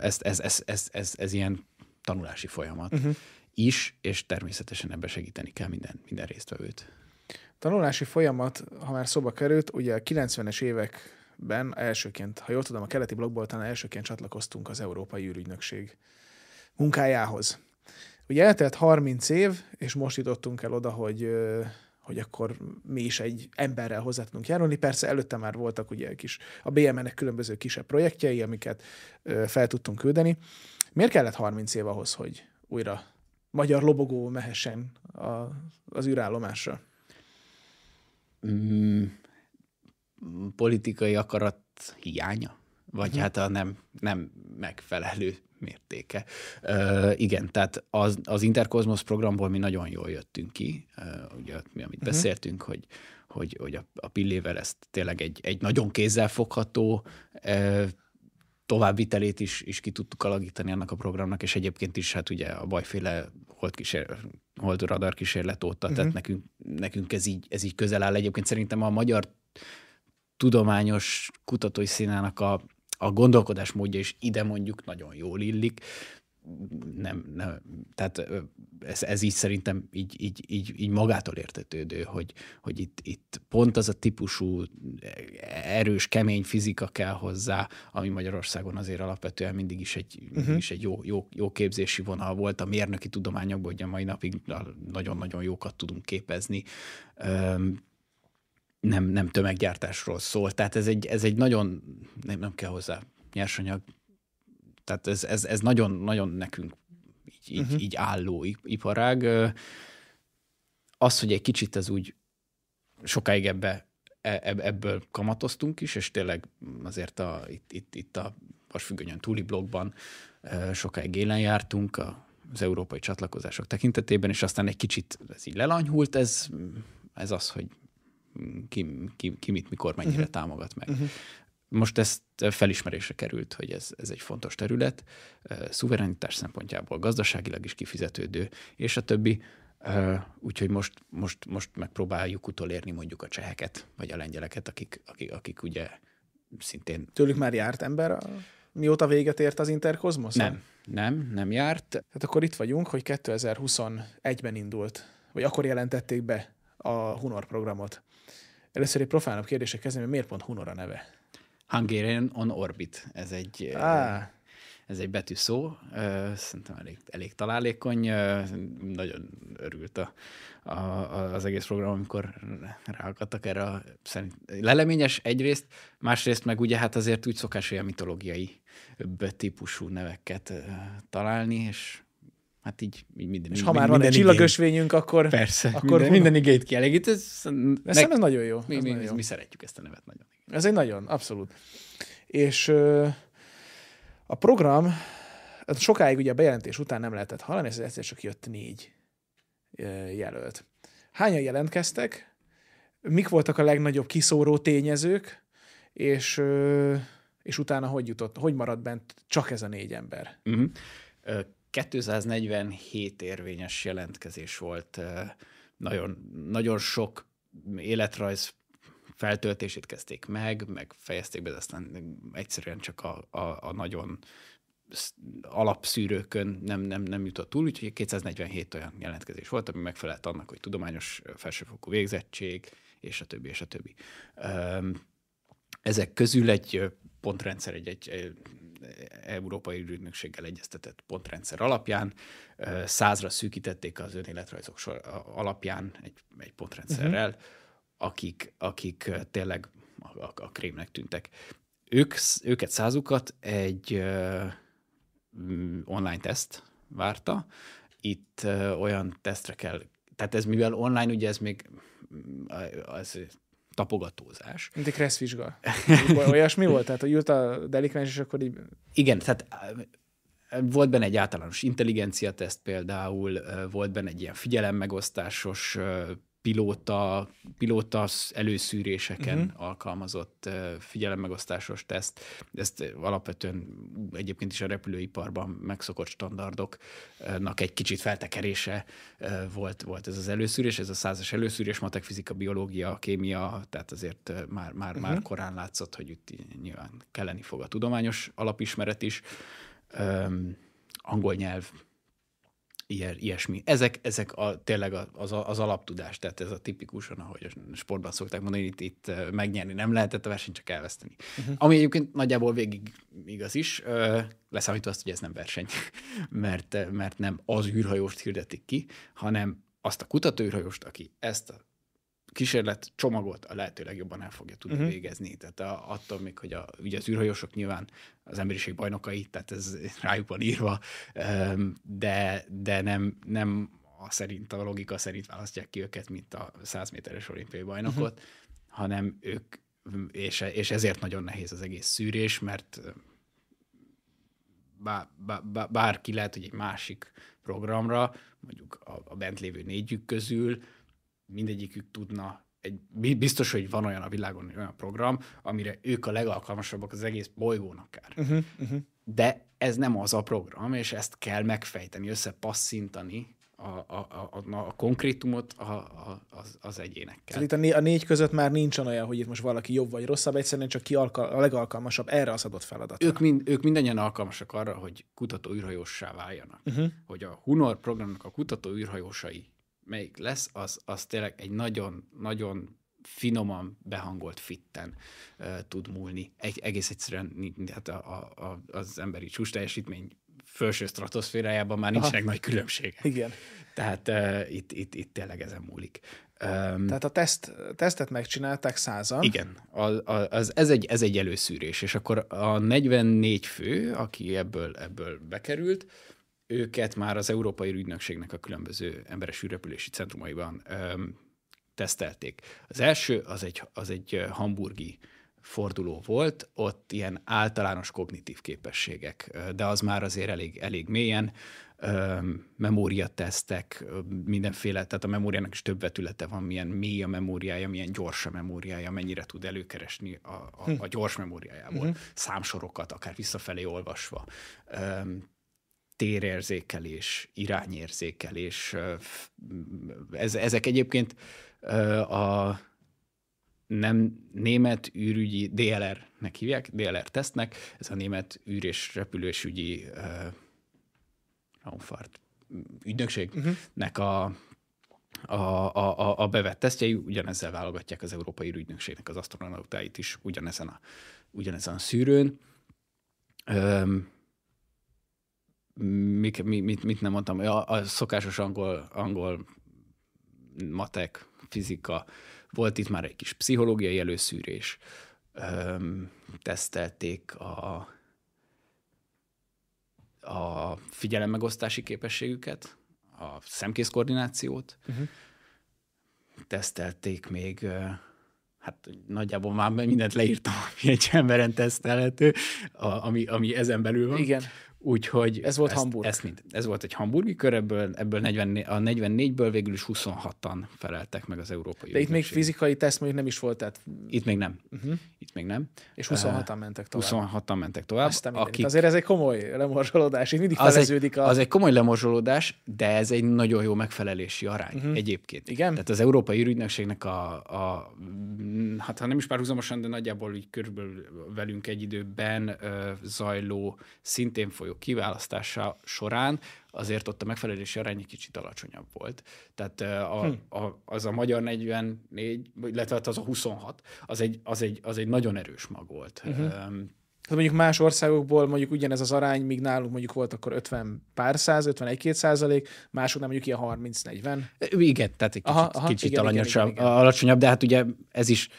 ez, ez, ez, ez, ez, ez ilyen tanulási folyamat uh-huh. is, és természetesen ebbe segíteni kell minden, minden résztvevőt. Tanulási folyamat, ha már szóba került, ugye a 90-es években elsőként, ha jól tudom, a keleti blokkból talán elsőként csatlakoztunk az Európai űrügynökség munkájához. Ugye eltelt 30 év, és most jutottunk el oda, hogy hogy akkor mi is egy emberrel hozzá tudunk járulni. Persze előtte már voltak ugye kis, a BMN-nek különböző kisebb projektjei, amiket fel tudtunk küldeni, Miért kellett 30 év ahhoz, hogy újra magyar lobogó mehessen a, az űrállomásra? Mm, politikai akarat hiánya? Vagy uh-huh. hát a nem, nem megfelelő mértéke. Uh, igen, tehát az, az Interkozmos programból mi nagyon jól jöttünk ki, ugye mi, amit uh-huh. beszéltünk, hogy, hogy, hogy a, a pillével ezt tényleg egy, egy nagyon kézzelfogható továbbvitelét is, is ki tudtuk alakítani annak a programnak, és egyébként is hát ugye a bajféle hold, kísér, hold radar kísérlet óta, uh-huh. tehát nekünk, nekünk ez, így, ez így közel áll. Egyébként szerintem a magyar tudományos kutatói színának a, a gondolkodás módja is ide mondjuk nagyon jól illik. Nem, nem tehát ez, ez így szerintem így, így, így, így magától értetődő, hogy, hogy itt, itt pont az a típusú erős, kemény fizika kell hozzá, ami Magyarországon azért alapvetően mindig is egy, uh-huh. mindig is egy jó, jó, jó képzési vonal volt. A mérnöki tudományokban ugye mai napig nagyon-nagyon jókat tudunk képezni nem, nem tömeggyártásról szól. Tehát ez egy, ez egy nagyon, nem, nem kell hozzá nyersanyag, tehát ez, ez, ez nagyon, nagyon nekünk így, uh-huh. így álló iparág. Az, hogy egy kicsit ez úgy sokáig ebbe, e, ebből kamatoztunk is, és tényleg azért a, itt, itt, itt a Vasfüggönyön túli blogban sokáig élen jártunk az európai csatlakozások tekintetében, és aztán egy kicsit ez így lelanyhult, ez, ez az, hogy ki, ki, ki mit, mikor, mennyire uh-huh. támogat meg. Uh-huh. Most ezt felismerésre került, hogy ez, ez egy fontos terület, szuverenitás szempontjából gazdaságilag is kifizetődő, és a többi. Úgyhogy most, most, most megpróbáljuk utolérni mondjuk a cseheket, vagy a lengyeleket, akik, akik, akik ugye szintén... Tőlük már járt ember, a... mióta véget ért az Interkozmosz? Nem, nem, nem járt. Hát akkor itt vagyunk, hogy 2021-ben indult, vagy akkor jelentették be a Hunor programot. Először egy profánabb kérdésre kezdem, hogy miért pont Hunor a neve? Hungarian on Orbit. Ez egy, ah. ez egy betű szó, szerintem elég, elég találékony, nagyon örült a, a, az egész program, amikor ráakadtak erre a szerint, leleményes egyrészt, másrészt meg ugye hát azért úgy szokás olyan mitológiai típusú neveket találni, és hát így, így minden. És ha már van egy csillagösvényünk, akkor... Persze, akkor minden, minden igét kielégít. Ez, meg, ez nagyon jó. Mi, ez mi, nagyon jó. mi szeretjük ezt a nevet nagyon. Ez egy nagyon, abszolút. És ö, a program, hát sokáig ugye a bejelentés után nem lehetett hallani, ez egyszer csak jött négy jelölt. Hányan jelentkeztek? Mik voltak a legnagyobb kiszóró tényezők? És, és utána hogy jutott, hogy maradt bent csak ez a négy ember? Uh-huh. 247 érvényes jelentkezés volt, nagyon, nagyon sok életrajz feltöltését kezdték meg, meg fejezték be, de aztán egyszerűen csak a, a, a nagyon alapszűrőkön nem, nem, nem jutott túl, úgyhogy 247 olyan jelentkezés volt, ami megfelelt annak, hogy tudományos felsőfokú végzettség, és a többi, és a többi. Ezek közül egy pontrendszer, egy, egy Európai Ügynökséggel egyeztetett pontrendszer alapján. Százra szűkítették az önéletrajzok sor, alapján egy, egy pontrendszerrel, uh-huh. akik, akik tényleg a, a, a krémnek tűntek. Ők, őket százukat egy uh, online teszt várta. Itt uh, olyan tesztre kell, tehát ez mivel online, ugye ez még az tapogatózás. Mint egy kresszvizsga. (laughs) Olyasmi volt? Tehát, hogy jött a delikvens, és akkor így... Igen, tehát volt benne egy általános intelligencia teszt például, volt benne egy ilyen figyelemmegosztásos pilóta, pilóta előszűréseken uh-huh. alkalmazott figyelemmegosztásos teszt. Ezt alapvetően egyébként is a repülőiparban megszokott standardoknak egy kicsit feltekerése volt, volt ez az előszűrés, ez a százas előszűrés, matek, fizika, biológia, kémia, tehát azért már, már, uh-huh. már korán látszott, hogy itt nyilván kelleni fog a tudományos alapismeret is. Um, angol nyelv ilyen, ilyesmi. Ezek, ezek a, tényleg az, az alaptudás, tehát ez a tipikusan, ahogy a sportban szokták mondani, itt, itt megnyerni nem lehetett, a versenyt csak elveszteni. Uh-huh. Ami egyébként nagyjából végig igaz is, leszámítva azt, hogy ez nem verseny, (laughs) mert, mert nem az űrhajóst hirdetik ki, hanem azt a kutatóűrhajóst, aki ezt a kísérlet csomagot a lehető legjobban el fogja tudni uh-huh. végezni. Tehát a, attól még, hogy a, ugye az űrhajósok nyilván az emberiség bajnokai, tehát ez rájuk van írva, de, de nem, nem a szerint, a logika szerint választják ki őket, mint a 100 méteres olimpiai bajnokot, uh-huh. hanem ők, és, és ezért nagyon nehéz az egész szűrés, mert bár, bár, bárki lehet, hogy egy másik programra, mondjuk a, a bent lévő négyük közül mindegyikük tudna egy, biztos, hogy van olyan a világon olyan program, amire ők a legalkalmasabbak az egész bolygón akár. Uh-huh, uh-huh. De ez nem az a program, és ezt kell megfejteni, összepasszintani a, a, a, a konkrétumot a, a, az, az egyénekkel. Tehát itt a, né- a négy között már nincsen olyan, hogy itt most valaki jobb vagy rosszabb, egyszerűen csak ki alka- a legalkalmasabb erre az adott feladatra. Ők, mind, ők mindannyian alkalmasak arra, hogy kutató űrhajóssá váljanak. Uh-huh. Hogy a Hunor programnak a kutató űrhajósai melyik lesz, az, az tényleg egy nagyon-nagyon finoman behangolt fitten uh, tud múlni. Egy, egész egyszerűen hát a, a, a, az emberi csúcs teljesítmény felső stratoszférájában már nincsenek Aha. nagy különbségek. Igen. Tehát uh, itt, itt, itt tényleg ezen múlik. Um, Tehát a teszt, tesztet megcsinálták százan. Igen, az, az, ez, egy, ez egy előszűrés, és akkor a 44 fő, aki ebből, ebből bekerült, őket már az Európai Ügynökségnek a különböző emberes űrrepülési centrumaiban um, tesztelték. Az első az egy, az egy hamburgi forduló volt, ott ilyen általános kognitív képességek, de az már azért elég, elég mélyen, memóriatesztek, mindenféle, tehát a memóriának is több vetülete van, milyen mély a memóriája, milyen gyors a memóriája, mennyire tud előkeresni a, a, hm. a gyors memóriájából uh-huh. számsorokat, akár visszafelé olvasva. Térérzékelés, irányérzékelés, ez, ezek egyébként a nem német űrügyi DLR-nek hívják, DLR tesztnek, ez a német űr- és repülősügyi uh, Raumfahrt ügynökségnek a, a, a, a bevett tesztjei, ugyanezzel válogatják az Európai Ügynökségnek az astronautáit is ugyanezen a, ugyanezen a szűrőn. Um, mit, mit, mit nem mondtam? A, a szokásos angol, angol matek, fizika, volt itt már egy kis pszichológiai előszűrés, öm, tesztelték a, a figyelemmegosztási képességük,et a szemkész koordinációt, uh-huh. tesztelték még, hát nagyjából már mindent leírtam, ami egy emberen tesztelhető, ami, ami ezen belül van. Igen. Úgyhogy ez volt ezt, Hamburg. Ezt mind, ez volt egy hamburgi kör, ebből, ebből 40, a 44-ből végül is 26-an feleltek meg az európai De itt még fizikai teszt még nem is volt, tehát... Itt még nem. Uh-huh. Itt még nem. És 26-an mentek tovább. 26-an mentek tovább. akik... Azért ez egy komoly lemorzsolódás, itt mindig az feleződik egy, a... Az egy komoly lemorzsolódás, de ez egy nagyon jó megfelelési arány uh-huh. egyébként. Igen? Tehát az Európai Ürügynökségnek a, a, hát ha nem is párhuzamosan, de nagyjából így körülbelül velünk egy időben ö, zajló, szintén folyó folyó kiválasztása során azért ott a megfelelési arány egy kicsit alacsonyabb volt. Tehát a, hm. a, az a magyar 44, illetve hát az a 26, az egy, az egy, az egy nagyon erős mag volt. Uh-huh. Um, tehát mondjuk más országokból mondjuk ugyanez az arány, míg nálunk mondjuk volt akkor 50 pár száz, 51 százalék, másoknál mondjuk ilyen 30-40. Igen, tehát egy kicsit, aha, aha, kicsit igen, igen, igen, igen. alacsonyabb, de hát ugye ez is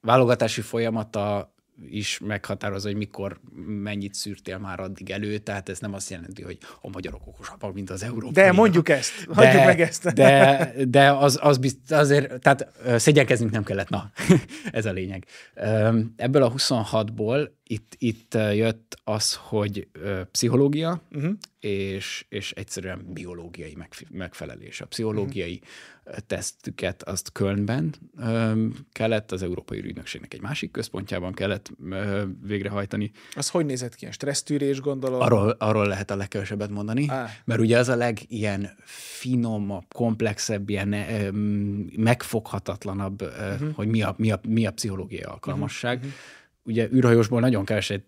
válogatási folyamata is meghatározza, hogy mikor mennyit szűrtél már addig elő, tehát ez nem azt jelenti, hogy a magyarok okosabbak, mint az európai. De mondjuk ezt, hagyjuk de, meg ezt. De, de az, az bizt, azért, tehát szégyenkeznünk nem kellett, na, (laughs) ez a lényeg. Ebből a 26-ból itt, itt jött az, hogy pszichológia, uh-huh. és, és egyszerűen biológiai megfelelés. A pszichológiai uh-huh. tesztüket azt Kölnben kellett, az Európai Ügynökségnek egy másik központjában kellett végrehajtani. Az hogy nézett ki? A stressztűrés gondolom? Arról, arról lehet a legkevesebbet mondani, ah. mert ugye az a legilyen finomabb, komplexebb, ilyen megfoghatatlanabb, uh-huh. hogy mi a, mi, a, mi a pszichológiai alkalmasság. Uh-huh ugye űrhajósból nagyon keveset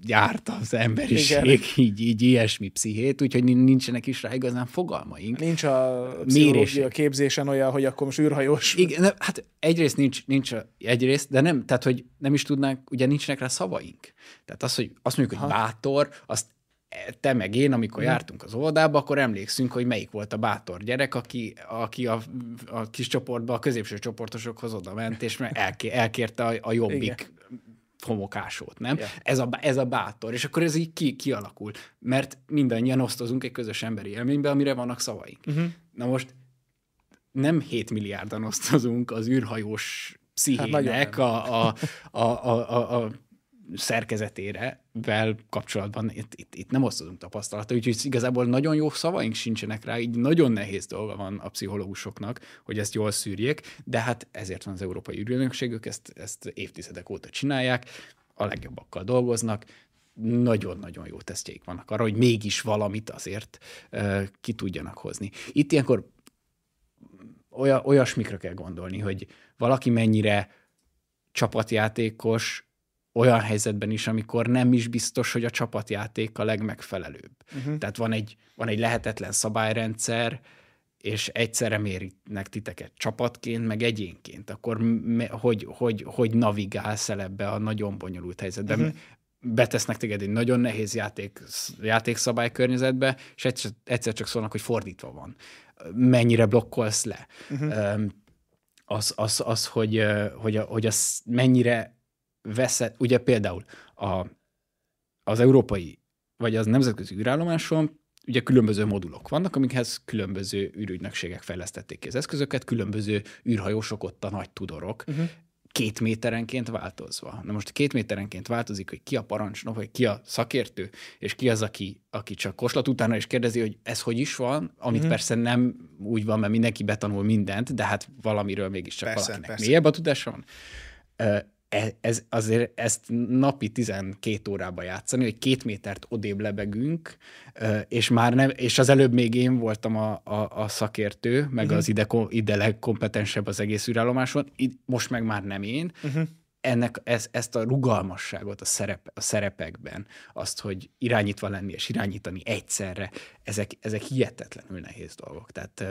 gyárt az emberiség, Igen. így, így ilyesmi pszichét, úgyhogy nincsenek is rá igazán fogalmaink. Nincs a pszichológia képzésen olyan, hogy akkor most űrhajós. Igen, ne, hát egyrészt nincs, nincs egyrészt, de nem, tehát hogy nem is tudnánk, ugye nincsenek rá szavaink. Tehát az, hogy azt mondjuk, hogy bátor, azt te meg én, amikor hmm. jártunk az óvodába, akkor emlékszünk, hogy melyik volt a bátor gyerek, aki, aki a, a kis csoportba, a középső csoportosokhoz oda ment, és elké, elkérte a, a jobbik Igen homokásót, nem? Yeah. Ez, a, ez a bátor. És akkor ez így ki, kialakul. Mert mindannyian osztozunk egy közös emberi élménybe, amire vannak szavaink. Uh-huh. Na most nem 7 milliárdan osztozunk az űrhajós pszichének hát a, a, a, a, a, a szerkezetére vel kapcsolatban itt, itt, itt nem osztozunk tapasztalata, úgyhogy igazából nagyon jó szavaink sincsenek rá, így nagyon nehéz dolga van a pszichológusoknak, hogy ezt jól szűrjék, de hát ezért van az Európai Ügynökség, ők ezt, ezt évtizedek óta csinálják, a legjobbakkal dolgoznak, nagyon-nagyon jó tesztjeik vannak arra, hogy mégis valamit azért ki tudjanak hozni. Itt ilyenkor olyasmikra kell gondolni, hogy valaki mennyire csapatjátékos, olyan helyzetben is, amikor nem is biztos, hogy a csapatjáték a legmegfelelőbb. Uh-huh. Tehát van egy, van egy lehetetlen szabályrendszer, és egyszerre mérnek titeket csapatként, meg egyénként, akkor me, hogy, hogy, hogy navigálsz el ebbe a nagyon bonyolult helyzetbe. Uh-huh. Betesznek téged egy nagyon nehéz játék, játékszabály környezetbe, és egyszer, egyszer csak szólnak, hogy fordítva van. Mennyire blokkolsz le. Uh-huh. Az, az, az, hogy, hogy, hogy az mennyire veszed, ugye például a, az európai, vagy az nemzetközi űrállomáson ugye különböző modulok vannak, amikhez különböző űrügynökségek fejlesztették ki az eszközöket, különböző űrhajósok ott a nagy tudorok, uh-huh. két méterenként változva. Na most két méterenként változik, hogy ki a parancsnok, vagy ki a szakértő, és ki az, aki, aki csak koslat utána, és kérdezi, hogy ez hogy is van, amit uh-huh. persze nem úgy van, mert mindenki betanul mindent, de hát valamiről mégiscsak persze, valakinek persze. mélyebb a tudása van ez, azért ezt napi 12 órába játszani, hogy két métert odébb lebegünk, és már nem, és az előbb még én voltam a, a, a szakértő, meg uh-huh. az ide, ide legkompetensebb az egész űrállomáson, most meg már nem én. Uh-huh. Ennek ez, ezt a rugalmasságot a, szerep, a szerepekben, azt, hogy irányítva lenni és irányítani egyszerre, ezek, ezek hihetetlenül nehéz dolgok. Tehát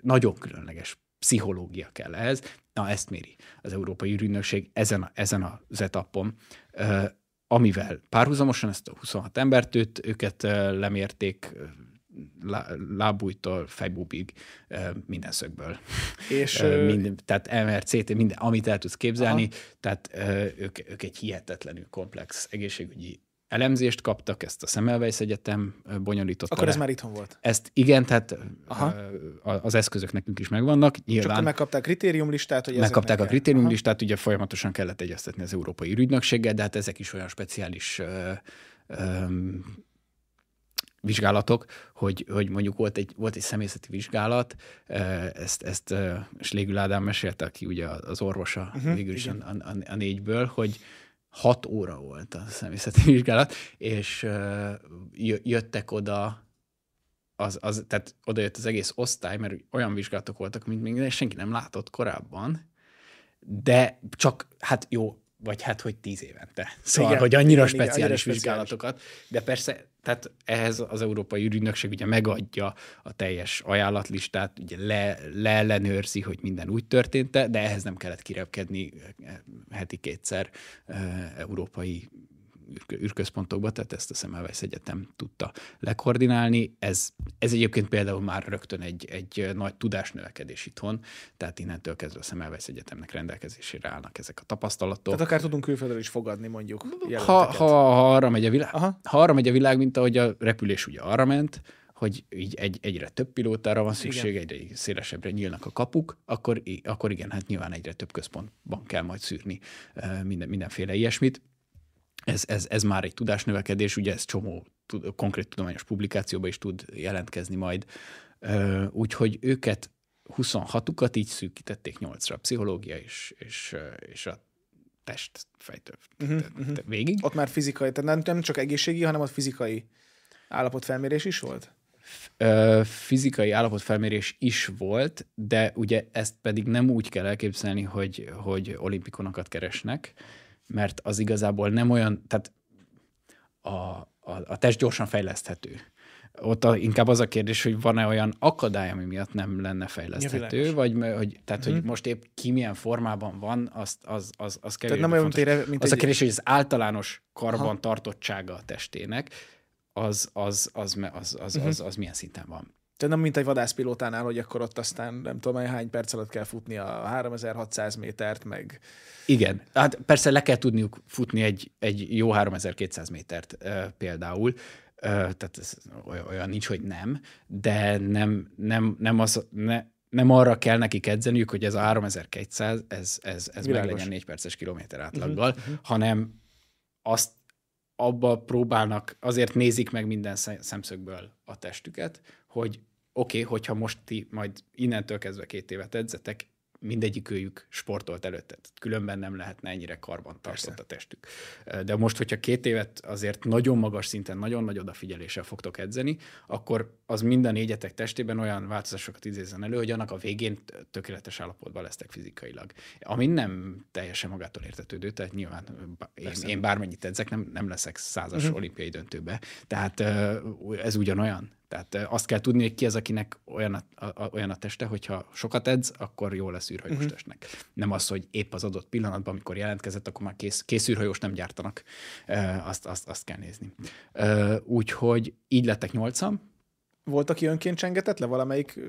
nagyon különleges pszichológia kell ehhez. Na, ezt méri az Európai Ürügynökség ezen, a, ezen az etapon, amivel párhuzamosan ezt a 26 embert, őt, őket lemérték lábújtól fejbúbig minden szögből. És, minden, tehát MRCT, minden, amit el tudsz képzelni, aha. tehát ők, ők egy hihetetlenül komplex egészségügyi elemzést kaptak, ezt a Semmelweis Egyetem bonyolította Akkor le. ez már itthon volt? Ezt igen, tehát Aha. az eszközök nekünk is megvannak. Nyilván Csak megkapták a kritériumlistát? Hogy megkapták a kritériumlistát, ugye folyamatosan kellett egyeztetni az Európai Ügynökséggel, de hát ezek is olyan speciális ö, ö, vizsgálatok, hogy, hogy mondjuk volt egy, volt egy személyzeti vizsgálat, ezt, ezt Slégül Ádám mesélte, aki ugye az orvosa uh-huh, végül is a, a, a négyből, hogy, hat óra volt a személyzeti (laughs) vizsgálat, és jöttek oda az, az, tehát oda jött az egész osztály, mert olyan vizsgálatok voltak, mint még senki nem látott korábban, de csak, hát jó, vagy hát, hogy tíz évente. Szóval, igen, hogy annyira igen, speciális igen, vizsgálatokat, speciális. de persze, tehát ehhez az Európai Ügynökség ugye megadja a teljes ajánlatlistát, ugye le, leellenőrzi, hogy minden úgy történt de ehhez nem kellett kirepkedni eh, heti kétszer uh, európai űrközpontokba, tehát ezt a Semmelweis Egyetem tudta lekoordinálni. Ez, ez egyébként például már rögtön egy, egy nagy tudásnövekedés itthon, tehát innentől kezdve a Semmelweis Egyetemnek rendelkezésére állnak ezek a tapasztalatok. Tehát akár tudunk külföldről is fogadni mondjuk ha, ha, ha, arra megy a világ, ha arra megy a világ, mint ahogy a repülés ugye arra ment, hogy így egy, egyre több pilótára van szükség, igen. egyre szélesebbre nyílnak a kapuk, akkor, akkor igen, hát nyilván egyre több központban kell majd szűrni minden, mindenféle ilyesmit ez, ez, ez már egy tudásnövekedés, ugye ez csomó tud, konkrét tudományos publikációban is tud jelentkezni majd. Úgyhogy őket 26-ukat így szűkítették 8-ra, a pszichológia és, és, és a test uh-huh, uh-huh. végig. Ott már fizikai, tehát nem, nem csak egészségi, hanem ott fizikai állapotfelmérés is volt? fizikai állapotfelmérés is volt, de ugye ezt pedig nem úgy kell elképzelni, hogy, hogy olimpikonokat keresnek, mert az igazából nem olyan, tehát a, a, a test gyorsan fejleszthető. Ott a, inkább az a kérdés, hogy van-e olyan akadály, ami miatt nem lenne fejleszthető, ja, vagy hogy, tehát, uh-huh. hogy mhm. most épp ki milyen formában van, azt, az, az, az kell. Tehát nem olyan, mint, mint az egy... a kérdés, hogy az általános karban Aha. tartottsága a testének, az, az, az, az, az, az, uh-huh. az, az milyen szinten van. Tehát nem mint egy vadászpilótánál, hogy akkor ott aztán nem tudom, hány perc alatt kell futni a 3600 métert, meg... Igen, hát persze le kell tudniuk futni egy, egy jó 3200 métert például, tehát ez olyan nincs, hogy nem, de nem, nem, nem, az, ne, nem arra kell nekik edzeniük, hogy ez a 3200, ez, ez, ez meg legyen 4 perces kilométer átlaggal, uh-huh, uh-huh. hanem azt abba próbálnak, azért nézik meg minden szemszögből a testüket, hogy oké, okay, hogyha most ti majd innentől kezdve két évet edzetek, mindegyik őjük sportolt előtte. Különben nem lehetne ennyire karban tartott a testük. De most, hogyha két évet azért nagyon magas szinten, nagyon nagy odafigyeléssel fogtok edzeni, akkor az minden négyetek testében olyan változásokat idézzen elő, hogy annak a végén tökéletes állapotban lesztek fizikailag. Ami nem teljesen magától értetődő, tehát nyilván én, én bármennyit edzek, nem, nem leszek százas uh-huh. olimpiai döntőbe. Tehát ez ugyanolyan. Tehát azt kell tudni, hogy ki az, akinek olyan a, a, olyan a teste, hogyha sokat edz, akkor jó lesz űrhajós uh-huh. testnek. Nem az, hogy épp az adott pillanatban, amikor jelentkezett, akkor már kész, kész űrhajós nem gyártanak. Azt, azt, azt kell nézni. Úgyhogy így lettek nyolcan. Volt, aki önként csengetett le valamelyik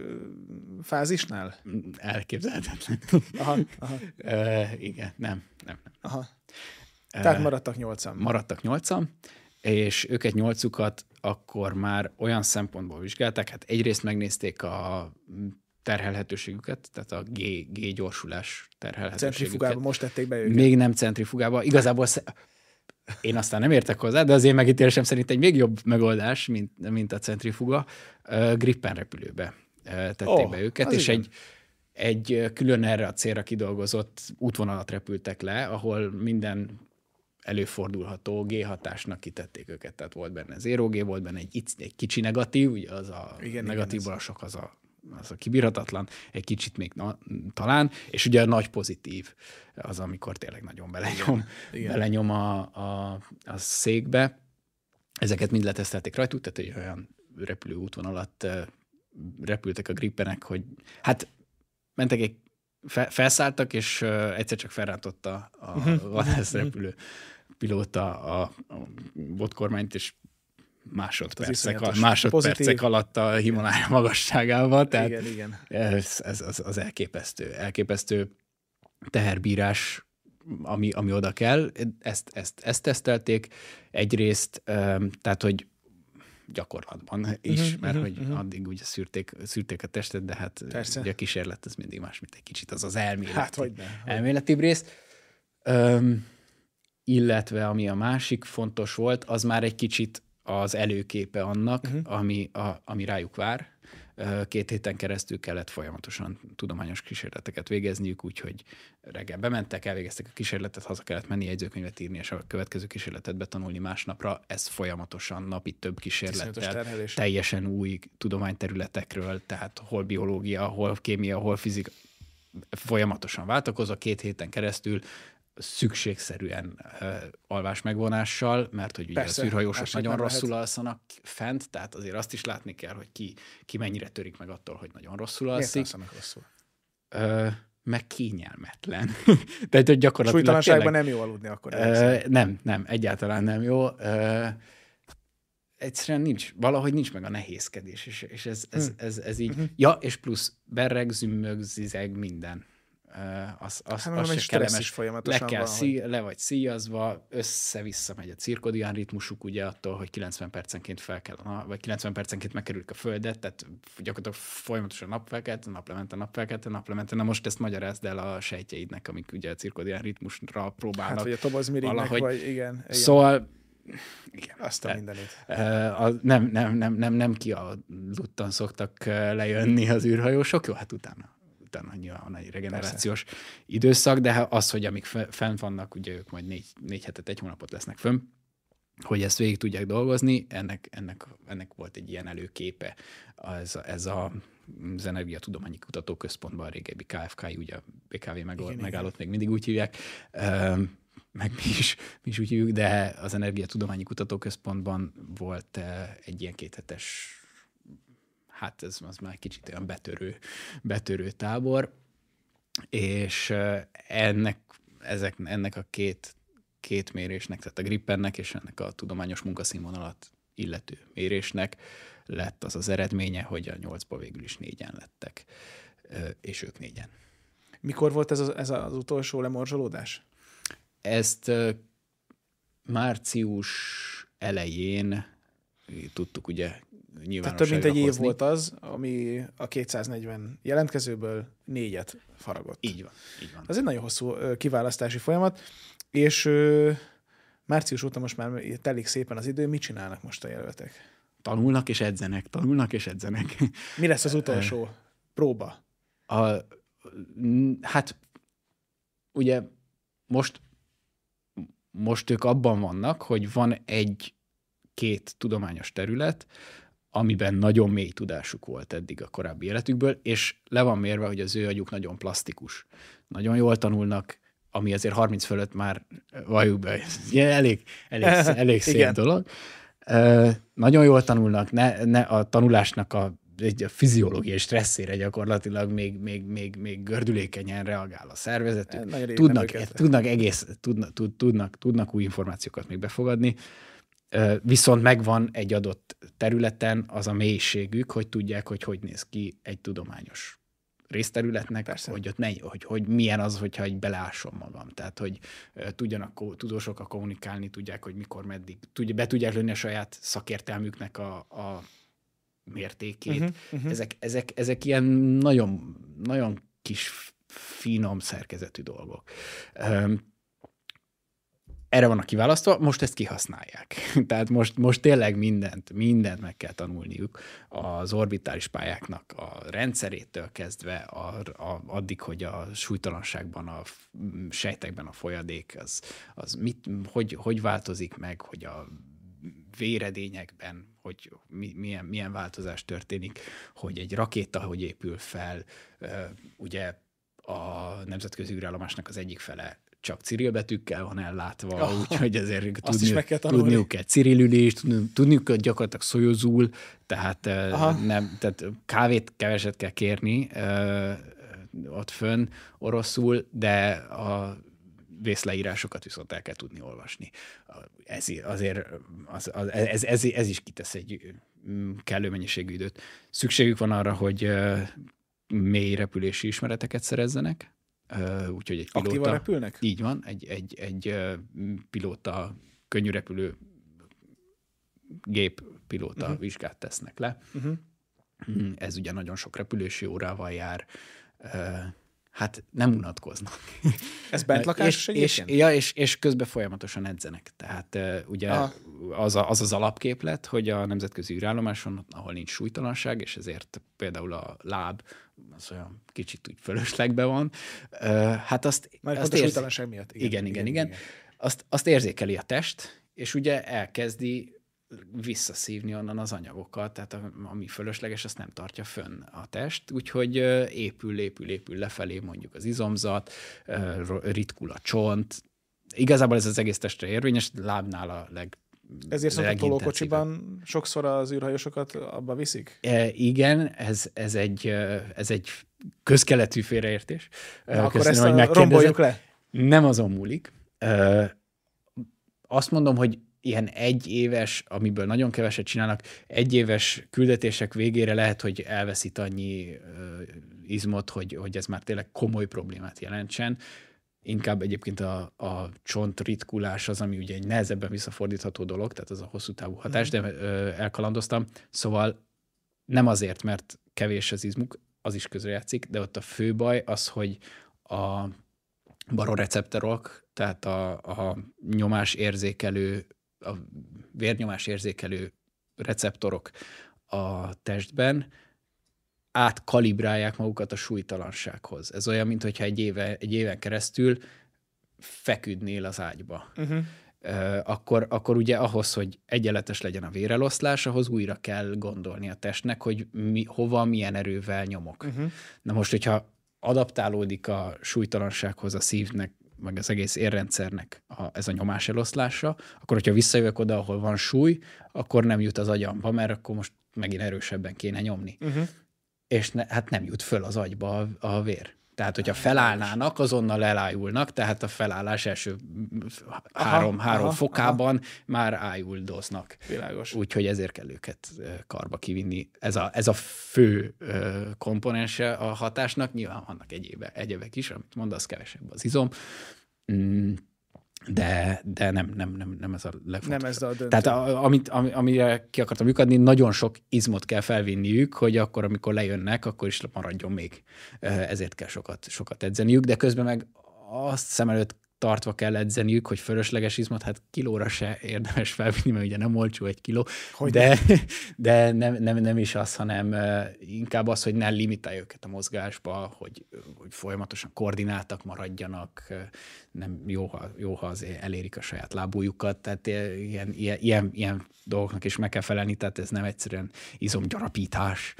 fázisnál? Elképzelhetetlen. Aha, aha. E, igen, nem, nem. nem. Aha. Tehát maradtak nyolcan. Maradtak nyolcan, és őket nyolcukat akkor már olyan szempontból vizsgálták, hát egyrészt megnézték a terhelhetőségüket, tehát a G, G gyorsulás terhelhetőségüket. Centrifugába most tették be őket. Még nem centrifugába. Igazából én aztán nem értek hozzá, de az én megítélésem szerint egy még jobb megoldás, mint, mint a centrifuga, Gripen repülőbe tették oh, be őket, és egy, egy külön erre a célra kidolgozott útvonalat repültek le, ahol minden előfordulható G-hatásnak kitették őket, tehát volt benne 0G, volt benne egy, egy kicsi negatív, ugye az a igen, negatívból a sok az a, az a kibírhatatlan, egy kicsit még na, talán, és ugye a nagy pozitív az, amikor tényleg nagyon belenyom, igen, belenyom a, a, a székbe. Ezeket mind letesztelték rajtuk, tehát egy olyan repülő alatt repültek a grippenek, hogy hát mentek egy felszálltak, és egyszer csak felrántotta a mhm. vadászrepülő pilóta a, a botkormányt, és másodpercek, a, másodpercek alatt a Himalája magasságával. Tehát igen, igen. Ez, ez az, az elképesztő, elképesztő teherbírás, ami, ami oda kell. Ezt, ezt, ezt tesztelték egyrészt, tehát, hogy gyakorlatban is, uh-huh, mert uh-huh, hogy uh-huh. addig ugye szűrték, szűrték a testet, de hát Persze. ugye a kísérlet az mindig más, mint egy kicsit az az elméleti, hát, hogy ne, elméletibb rész. Um, illetve ami a másik fontos volt, az már egy kicsit az előképe annak, uh-huh. ami, a, ami rájuk vár. Két héten keresztül kellett folyamatosan tudományos kísérleteket végezniük, úgyhogy reggel bementek, elvégeztek a kísérletet, haza kellett menni jegyzőkönyvet írni, és a következő kísérletet betanulni másnapra. Ez folyamatosan napi több kísérlettel, teljesen új tudományterületekről, tehát hol biológia, hol kémia, hol fizika, folyamatosan váltakozva, két héten keresztül szükségszerűen uh, alvás megvonással, mert hogy ugye Persze, a szűrhajósok nagyon rosszul lehet. alszanak fent, tehát azért azt is látni kell, hogy ki, ki mennyire törik meg attól, hogy nagyon rosszul alszik. Miért rosszul? Uh, meg kényelmetlen. (laughs) Tehát, hogy gyakorlatilag Súlytalanságban nem jó aludni akkor. Uh, nem, nem, egyáltalán nem jó. Uh, egyszerűen nincs, valahogy nincs meg a nehézkedés, és, és ez, ez, hm. ez, ez, ez így. Uh-huh. Ja, és plusz berreg, zümmög, zizeg, minden az, az, hát, az se kellemes. Le, kell szí, le vagy szíjazva, össze-vissza megy a cirkodián ritmusuk, ugye attól, hogy 90 percenként fel kell, vagy 90 percenként megkerülik a földet, tehát gyakorlatilag folyamatosan napfelkelt, naplemente, napfelkelt, naplemente. Na most ezt magyarázd el a sejtjeidnek, amik ugye a cirkodián ritmusra próbálnak. Hát, vagy a tobazmirignek, vagy igen, igen. Szóval igen. Azt a mindenit. A, nem, nem, nem, nem, nem kialudtan szoktak lejönni az űrhajósok, jó, hát utána utána nyilván egy regenerációs Persze. időszak, de az, hogy amik fent vannak, ugye ők majd négy, négy hetet, egy hónapot lesznek fönn, hogy ezt végig tudják dolgozni, ennek, ennek, ennek volt egy ilyen előképe. Ez, ez a, az Energiatudományi Kutatóközpontban a régebbi KFK, ugye a BKV meg, igen, megállott, igen. még mindig úgy hívják, meg mi is, mi is úgy hívjuk, de az Energiatudományi Kutatóközpontban volt egy ilyen kéthetes hát ez az már kicsit olyan betörő, betörő tábor, és ennek, ezek, ennek a két, két mérésnek, tehát a grippennek és ennek a tudományos munkaszínvonalat illető mérésnek lett az az eredménye, hogy a nyolcból végül is négyen lettek, és ők négyen. Mikor volt ez az, ez az utolsó lemorzsolódás? Ezt március elején tudtuk ugye tehát több mint egy év volt az, ami a 240 jelentkezőből négyet faragott. Így van. Így van. Ez egy nagyon hosszú kiválasztási folyamat, és március óta most már telik szépen az idő. Mit csinálnak most a jelöltek? Tanulnak és edzenek, tanulnak és edzenek. (laughs) Mi lesz az utolsó próba? A, hát ugye most, most ők abban vannak, hogy van egy-két tudományos terület, amiben nagyon mély tudásuk volt eddig a korábbi életükből, és le van mérve, hogy az ő agyuk nagyon plastikus. Nagyon jól tanulnak, ami azért 30 fölött már valljuk be, (laughs) elég, elég, (laughs) elég szép dolog. Uh, nagyon jól tanulnak, ne, ne a tanulásnak a egy a fiziológiai stresszére gyakorlatilag még, még, még, még gördülékenyen reagál a szervezetük. Tudnak, tudnak, egész, tudnak, tudnak, tudnak új információkat még befogadni, viszont megvan egy adott területen az a mélységük, hogy tudják, hogy hogy néz ki egy tudományos részterületnek, Persze. hogy ott ne, hogy, hogy milyen az, hogyha egy beleásom magam. Tehát, hogy tudjanak tudósok a kommunikálni, tudják, hogy mikor, meddig, tudja, be tudják lőni a saját szakértelmüknek a, a mértékét. Uh-huh, uh-huh. Ezek, ezek, ezek ilyen nagyon, nagyon kis finom szerkezetű dolgok. Um, erre vannak kiválasztva, most ezt kihasználják. (laughs) Tehát most, most tényleg mindent, mindent meg kell tanulniuk az orbitális pályáknak a rendszerétől kezdve a, a, addig, hogy a súlytalanságban, a sejtekben a folyadék, az, az mit, hogy, hogy változik meg, hogy a véredényekben, hogy mi, milyen, milyen változás történik, hogy egy rakéta hogy épül fel, ugye a nemzetközi űrállomásnak az egyik fele csak cirilbetűkkel van ellátva, oh, úgyhogy ezért tudni, kell tudniuk kell cirilülést, tudniuk kell gyakorlatilag szojozul, tehát, nem, tehát kávét keveset kell kérni ott fönn oroszul, de a vészleírásokat viszont el kell tudni olvasni. Ez azért az, az, ez, ez, ez is kitesz egy kellő mennyiségű időt. Szükségük van arra, hogy mély repülési ismereteket szerezzenek, úgyhogy egy pilóta... Aktívan repülnek? Így van, egy, egy, egy pilóta, könnyű repülő gép pilóta uh-huh. vizsgát tesznek le. Uh-huh. Ez ugye nagyon sok repülési órával jár, hát nem unatkoznak. Ez bentlakás (laughs) és, és, ja, és, és közben folyamatosan edzenek. Tehát uh, ugye az, a, az az alapképlet, hogy a nemzetközi űrállomáson, ahol nincs súlytalanság, és ezért például a láb az olyan kicsit úgy fölöslegbe van, uh, hát azt... Majd azt a súlytalanság miatt. Igen, igen, igen. igen. igen. Azt, azt érzékeli a test, és ugye elkezdi visszaszívni onnan az anyagokat, tehát ami fölösleges, azt nem tartja fönn a test, úgyhogy épül, épül, épül lefelé mondjuk az izomzat, ritkul a csont. Igazából ez az egész testre érvényes, lábnál a leg ezért szokott tolókocsiban sokszor az űrhajósokat abba viszik? E, igen, ez, ez, egy, ez egy közkeletű félreértés. Na, akkor ezt a romboljuk le. Nem azon múlik. Azt mondom, hogy ilyen egy éves, amiből nagyon keveset csinálnak, egy éves küldetések végére lehet, hogy elveszít annyi izmot, hogy, hogy ez már tényleg komoly problémát jelentsen. Inkább egyébként a, a csont ritkulás az, ami ugye egy nehezebben visszafordítható dolog, tehát az a hosszú távú hatás, de uh, elkalandoztam. Szóval nem azért, mert kevés az izmuk, az is közrejátszik, de ott a fő baj az, hogy a baroreceptorok, tehát a, a nyomás érzékelő a vérnyomás érzékelő receptorok a testben átkalibrálják magukat a súlytalansághoz. Ez olyan, mintha egy, éve, egy éven keresztül feküdnél az ágyba. Uh-huh. Uh, akkor, akkor ugye ahhoz, hogy egyenletes legyen a véreloszlás, ahhoz újra kell gondolni a testnek, hogy mi, hova, milyen erővel nyomok. Uh-huh. Na most, hogyha adaptálódik a súlytalansághoz a szívnek meg az egész érrendszernek a, ez a nyomás eloszlása, akkor hogyha visszajövök oda, ahol van súly, akkor nem jut az agyamba, mert akkor most megint erősebben kéne nyomni. Uh-huh. És ne, hát nem jut föl az agyba a, a vér. Tehát, hogyha felállnának, azonnal elájulnak, tehát a felállás első három, aha, három aha, fokában aha. már ájuldoznak. Világos. Úgyhogy ezért kell őket karba kivinni. Ez a, ez a fő komponense a hatásnak. Nyilván vannak egyébe, egyebek is, amit mondasz, kevesebb az izom. Mm de, de nem, nem, nem, nem ez a legfontosabb. Nem ez a döntő. Tehát a, amit, ami, amire ki akartam lyukadni, nagyon sok izmot kell felvinniük, hogy akkor, amikor lejönnek, akkor is maradjon még. Ezért kell sokat, sokat edzeniük, de közben meg azt szem előtt tartva kell edzeniük, hogy fölösleges izmot, hát kilóra se érdemes felvinni, mert ugye nem olcsó egy kiló, hogy de, (laughs) de nem, nem, nem, is az, hanem inkább az, hogy ne limitálja őket a mozgásba, hogy, hogy folyamatosan koordináltak maradjanak, nem jó, ha, jó, ha azért elérik a saját lábújukat, tehát ilyen, ilyen, ilyen, ilyen dolgoknak is meg kell felelni, tehát ez nem egyszerűen izomgyarapítás.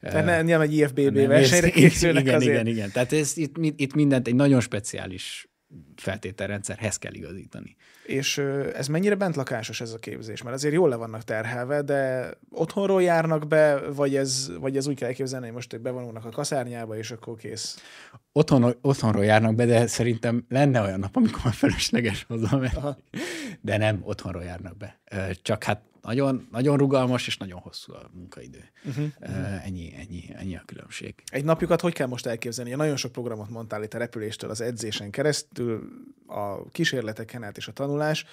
Tehát nem, nem egy IFBB versenyre készülnek igen, azért. Igen, igen, tehát ez, itt, itt mindent egy nagyon speciális feltételrendszerhez kell igazítani. És ez mennyire bentlakásos ez a képzés? Mert azért jól le vannak terhelve, de otthonról járnak be, vagy ez, vagy ez úgy kell elképzelni, hogy most bevonulnak a kaszárnyába, és akkor kész? Otthon, otthonról járnak be, de szerintem lenne olyan nap, amikor már felesleges hozzá, de nem, otthonról járnak be. Csak hát nagyon, nagyon rugalmas és nagyon hosszú a munkaidő. Uh-huh. Ennyi, ennyi, ennyi a különbség. Egy napjukat hogy kell most elképzelni? Nagyon sok programot mondtál itt a repüléstől, az edzésen keresztül, a kísérleteken át és a tanulás.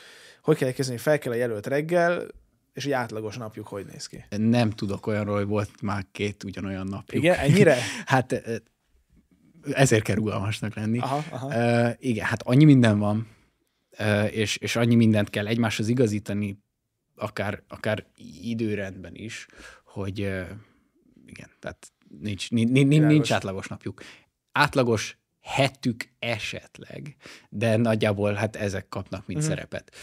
Hogy kell elképzelni, fel kell a jelölt reggel, és egy átlagos napjuk hogy néz ki? Nem tudok olyanról, hogy volt már két ugyanolyan napjuk. Igen, ennyire? (laughs) hát ezért kell rugalmasnak lenni. Aha, aha. Uh, igen, hát annyi minden van, és, és annyi mindent kell egymáshoz igazítani, akár, akár időrendben is, hogy igen, tehát nincs, nincs, nincs átlagos napjuk. Átlagos hetük esetleg, de nagyjából hát ezek kapnak mint uh-huh. szerepet.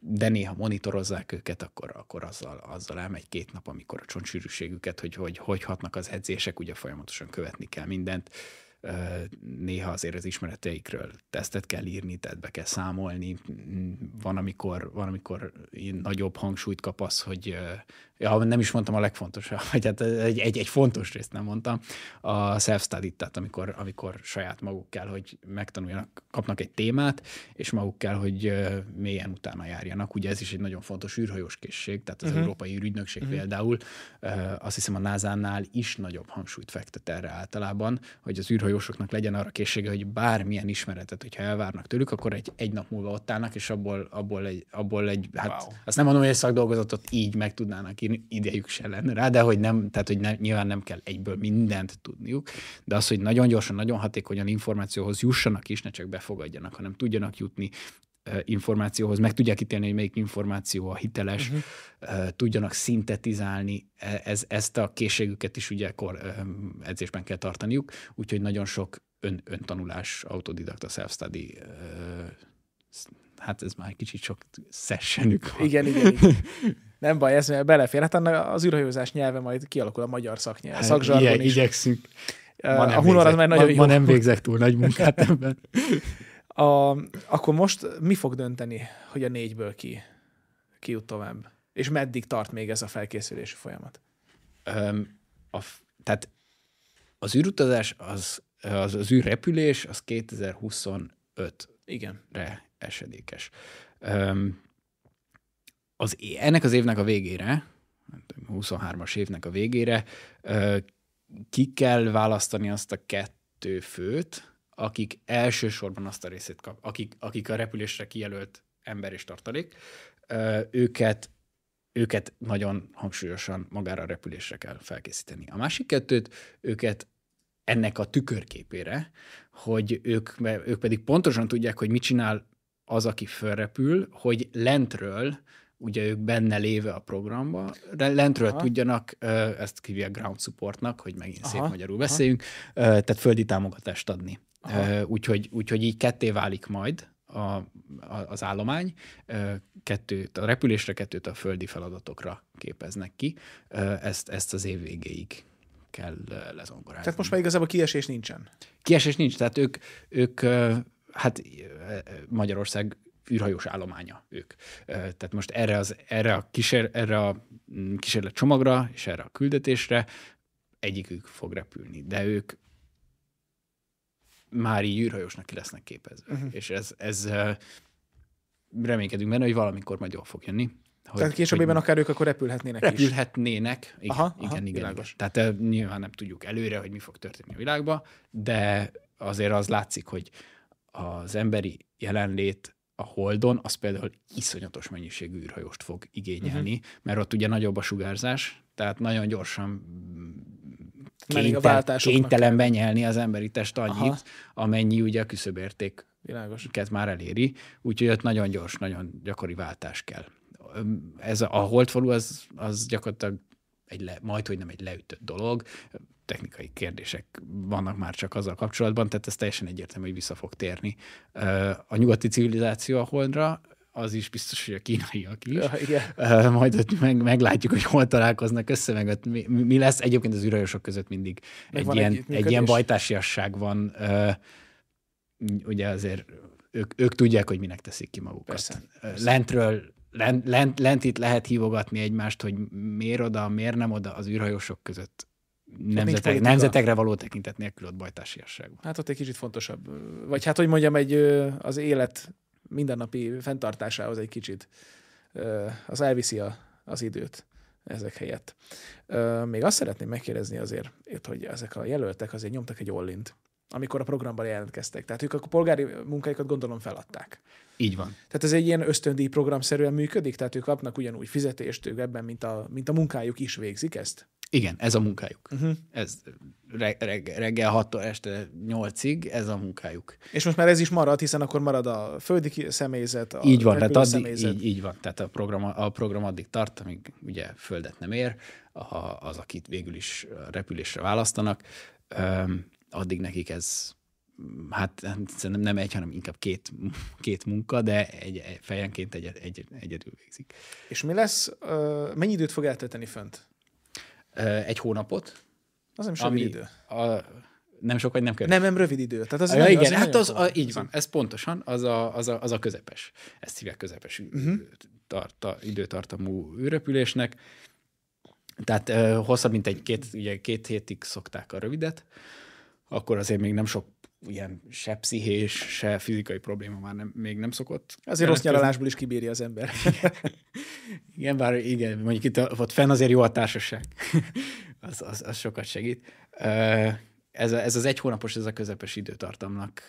De néha monitorozzák őket, akkor, akkor azzal, azzal elmegy két nap, amikor a csontsűrűségüket, hogy, hogy hogy hatnak az edzések, ugye folyamatosan követni kell mindent néha azért az ismereteikről tesztet kell írni, tehát be kell számolni. Van, amikor, van, amikor nagyobb hangsúlyt kap az, hogy ja, nem is mondtam a legfontosabb, vagy hát egy, egy, egy fontos részt nem mondtam, a self-study, tehát amikor, amikor saját maguk kell, hogy megtanuljanak, kapnak egy témát, és maguk kell, hogy mélyen utána járjanak. Ugye ez is egy nagyon fontos űrhajós készség, tehát az uh-huh. Európai űrügynökség uh-huh. például, azt hiszem a NASA-nál is nagyobb hangsúlyt fektet erre általában, hogy az űrhajósoknak legyen arra készsége, hogy bármilyen ismeretet, hogyha elvárnak tőlük, akkor egy, egy nap múlva ott állnak, és abból, abból egy, abból egy hát wow. azt nem mondom, hogy egy szakdolgozatot így meg tudnának írni, idejük se lenne rá, de hogy nem, tehát hogy ne, nyilván nem kell egyből mindent tudniuk, de az, hogy nagyon gyorsan, nagyon hatékonyan információhoz jussanak is, ne csak befogadjanak, hanem tudjanak jutni információhoz, meg tudják ítélni, hogy melyik információ a hiteles, uh-huh. tudjanak szintetizálni, e, ez, ezt a készségüket is ugye kor, edzésben kell tartaniuk, úgyhogy nagyon sok ön, öntanulás, autodidakta, self-study hát ez már egy kicsit sok sessionük van. Igen, igen, igen. (laughs) Nem baj, ez belefér. Hát az űrhajózás nyelve majd kialakul a magyar szaknyelv, hát, szakzsargon is. Igyekszünk. Ma a hunor az már nagyon ma, jó. Ma nem végzek túl nagy munkát (laughs) ebben. A, akkor most mi fog dönteni, hogy a négyből ki, ki jut tovább? És meddig tart még ez a felkészülési folyamat? Um, a, tehát az űrutazás, az, az, az űrrepülés, az 2025 Igen. re esedékes. Um, az, ennek az évnek a végére, 23-as évnek a végére ki kell választani azt a kettő főt, akik elsősorban azt a részét kap, akik, akik a repülésre kijelölt ember és tartalék, őket, őket nagyon hangsúlyosan magára a repülésre kell felkészíteni. A másik kettőt, őket ennek a tükörképére, hogy ők, ők pedig pontosan tudják, hogy mit csinál az, aki fölrepül, hogy lentről ugye ők benne léve a programba, de lentről aha. tudjanak, ezt hívják ground supportnak, hogy megint aha. szép magyarul beszéljünk, aha. tehát földi támogatást adni. Úgyhogy, úgyhogy így ketté válik majd a, a, az állomány, kettőt a repülésre, kettőt a földi feladatokra képeznek ki. Ezt, ezt az év végéig kell lezongorázni. Tehát most már igazából kiesés nincsen? Kiesés nincs, tehát ők, ők hát Magyarország űrhajós állománya ők. Tehát most erre, az, erre, a, kísér, erre a mm, kísérlet csomagra és erre a küldetésre egyikük fog repülni, de ők már így űrhajósnak ki lesznek képezve. Uh-huh. És ez, ez reménykedünk benne, hogy valamikor majd jól fog jönni. Hogy, Tehát későbbében akár ők akkor repülhetnének repülhetnének, is. igen, aha, igen, aha, igen, igen. Tehát nyilván nem tudjuk előre, hogy mi fog történni a világban, de azért az látszik, hogy az emberi jelenlét a Holdon, az például iszonyatos mennyiségű űrhajóst fog igényelni, uh-huh. mert ott ugye nagyobb a sugárzás, tehát nagyon gyorsan kénytel, kénytelen benyelni az emberi test annyit, Aha. amennyi ugye a küszöbérték Világos. már eléri, úgyhogy ott nagyon gyors, nagyon gyakori váltás kell. Ez a, a holdfalu az, az gyakorlatilag egy le, majd, hogy nem egy leütött dolog, technikai kérdések vannak már csak azzal kapcsolatban, tehát ez teljesen egyértelmű, hogy vissza fog térni. A nyugati civilizáció a holdra, az is biztos, hogy a kínaiak is. Ja, igen. Majd ott meg, meglátjuk, hogy hol találkoznak össze, meg ott mi, mi lesz. Egyébként az űrhajósok között mindig meg egy ilyen, egy, egy ilyen bajtársiasság van. Ugye azért ők, ők tudják, hogy minek teszik ki magukat. Persze, persze. Lentről lent, lent, lent itt lehet hívogatni egymást, hogy miért oda, miért nem oda az űrhajósok között nemzetek, nemzetekre való tekintet nélkül ott bajtársiasság. Hát ott egy kicsit fontosabb. Vagy hát, hogy mondjam, egy, az élet mindennapi fenntartásához egy kicsit az elviszi a, az időt ezek helyett. Még azt szeretném megkérdezni azért, hogy ezek a jelöltek azért nyomtak egy ollint, amikor a programban jelentkeztek. Tehát ők a polgári munkáikat gondolom feladták. Így van. Tehát ez egy ilyen ösztöndíj programszerűen működik, tehát ők kapnak ugyanúgy fizetést, ők ebben, mint a, mint a munkájuk is végzik ezt? Igen, ez a munkájuk. Uh-huh. Ez reg, reg, reggel 6 este 8-ig, ez a munkájuk. És most már ez is marad, hiszen akkor marad a földi személyzet, a Így van, tehát addig, személyzet. Így, így van, tehát a program, a program addig tart, amíg ugye földet nem ér, a, az, akit végül is repülésre választanak, um, addig nekik ez hát szerintem nem egy, hanem inkább két, két munka, de egy, egy fejenként egy, egy, egyedül végzik. És mi lesz, mennyi időt fog eltölteni fönt? Egy hónapot. Az nem sok idő. A, nem sok, vagy nem kell. Nem, nem rövid idő. Tehát az ja, igen, az hát az, a, így van, ez pontosan, az a, az a, az a közepes. Ezt hívják közepes uh-huh. tarta, időtartamú űrrepülésnek. Tehát uh, hosszabb, mint egy két, ugye két hétig szokták a rövidet, akkor azért még nem sok ilyen se pszichés, se fizikai probléma már nem, még nem szokott. Azért rossz nyaralásból is kibírja az ember. (laughs) igen, bár igen, mondjuk itt ott fenn azért jó a társaság. (laughs) az, az, az sokat segít. Ez, ez az egy hónapos, ez a közepes időtartamnak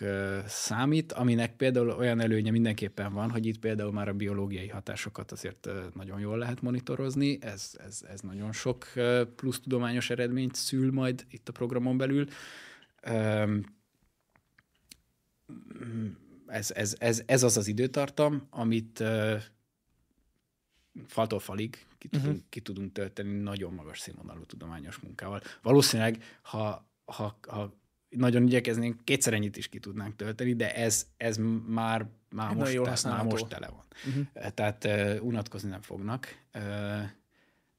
számít, aminek például olyan előnye mindenképpen van, hogy itt például már a biológiai hatásokat azért nagyon jól lehet monitorozni, ez, ez, ez nagyon sok plusz tudományos eredményt szül majd itt a programon belül ez, ez, ez, ez az az időtartam, amit uh, faltól falig ki tudunk, uh-huh. ki tudunk tölteni nagyon magas színvonalú tudományos munkával. Valószínűleg, ha, ha, ha nagyon igyekeznénk, kétszer ennyit is ki tudnánk tölteni, de ez, ez már, már, most, jól te, már most tele van. Uh-huh. Tehát uh, unatkozni nem fognak. Uh,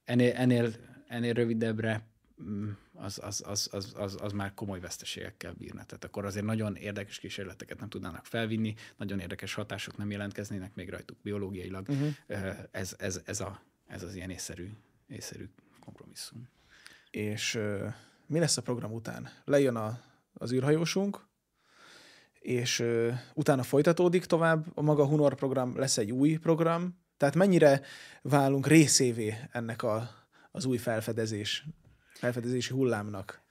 ennél, ennél, ennél rövidebbre mm, az, az, az, az, az, az már komoly veszteségekkel bírna. Tehát akkor azért nagyon érdekes kísérleteket nem tudnának felvinni, nagyon érdekes hatások nem jelentkeznének még rajtuk biológiailag. Uh-huh. Ez, ez, ez, a, ez az ilyen észszerű, észszerű kompromisszum. És mi lesz a program után? Lejön a, az űrhajósunk, és utána folytatódik tovább, a maga Hunor program lesz egy új program, tehát mennyire válunk részévé ennek a, az új felfedezés felfedezési hullámnak.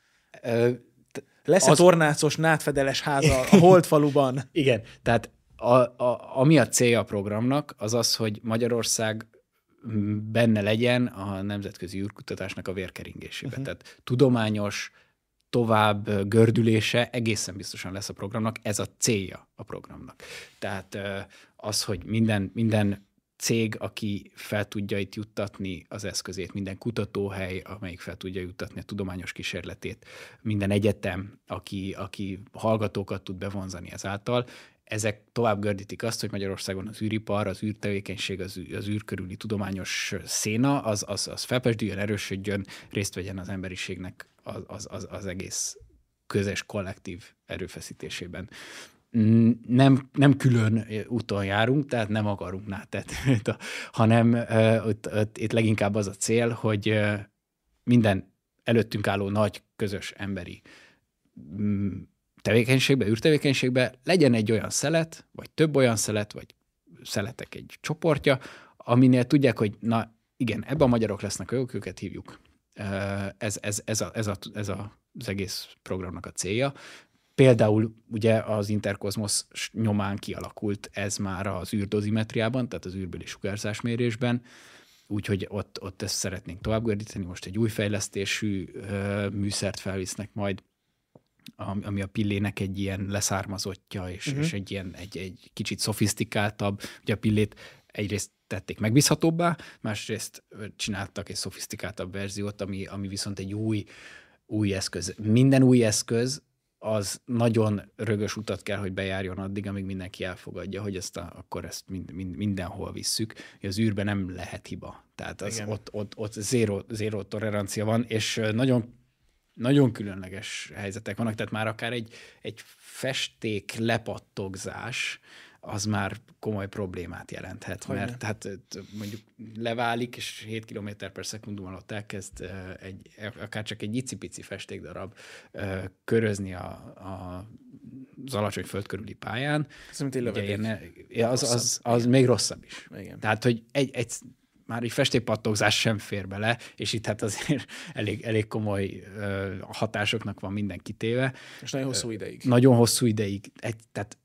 Lesz az... tornácos, nátfedeles háza a (laughs) Holdfaluban? Igen, tehát a, a, ami a célja a programnak, az az, hogy Magyarország benne legyen a nemzetközi űrkutatásnak a vérkeringésében. Uh-huh. Tehát tudományos tovább gördülése egészen biztosan lesz a programnak, ez a célja a programnak. Tehát az, hogy minden, minden cég, aki fel tudja itt juttatni az eszközét, minden kutatóhely, amelyik fel tudja juttatni a tudományos kísérletét, minden egyetem, aki, aki hallgatókat tud bevonzani ezáltal, ezek tovább gördítik azt, hogy Magyarországon az űripar, az űrtevékenység, az, űr, az űr tudományos széna, az, az, az felpesdüljön, erősödjön, részt vegyen az emberiségnek az, az, az, az egész közös kollektív erőfeszítésében nem, nem külön úton járunk, tehát nem akarunk nátet, (laughs) hanem ott, ott, itt leginkább az a cél, hogy minden előttünk álló nagy közös emberi um, tevékenységbe, űrtevékenységbe legyen egy olyan szelet, vagy több olyan szelet, vagy szeletek egy csoportja, aminél tudják, hogy na igen, ebben a magyarok lesznek, ők őket hívjuk. Ez, ez, ez, a, ez, a, ez a, az egész programnak a célja. Például ugye az interkozmosz nyomán kialakult ez már az űrdozimetriában, tehát az űrbeli sugárzásmérésben, úgyhogy ott, ott ezt szeretnénk tovább gördíteni. Most egy új fejlesztésű ö, műszert felvisznek majd, ami a pillének egy ilyen leszármazottja, és, uh-huh. és egy ilyen egy, egy kicsit szofisztikáltabb. Ugye a pillét egyrészt tették megbízhatóbbá, másrészt csináltak egy szofisztikáltabb verziót, ami, ami viszont egy új, új eszköz. Minden új eszköz az nagyon rögös utat kell, hogy bejárjon addig, amíg mindenki elfogadja, hogy ezt a, akkor ezt mind, mind, mindenhol visszük. Az űrben nem lehet hiba. Tehát az, ott, ott, ott zéro, zéro tolerancia van, és nagyon nagyon különleges helyzetek vannak, tehát már akár egy, egy festék lepattogzás, az már komoly problémát jelenthet, hogy mert hát mondjuk leválik, és 7 km per szekundum alatt elkezd egy, akár csak egy icipici festékdarab körözni a, a az alacsony föld körüli pályán. Ez mint egy lövedék. Ugye, az, az, az, az még rosszabb is. Igen. Tehát, hogy egy, egy már egy festékpattogzás sem fér bele, és itt hát azért (laughs) elég, elég komoly hatásoknak van minden kitéve. És nagyon hosszú ideig. Nagyon hosszú ideig. Egy, tehát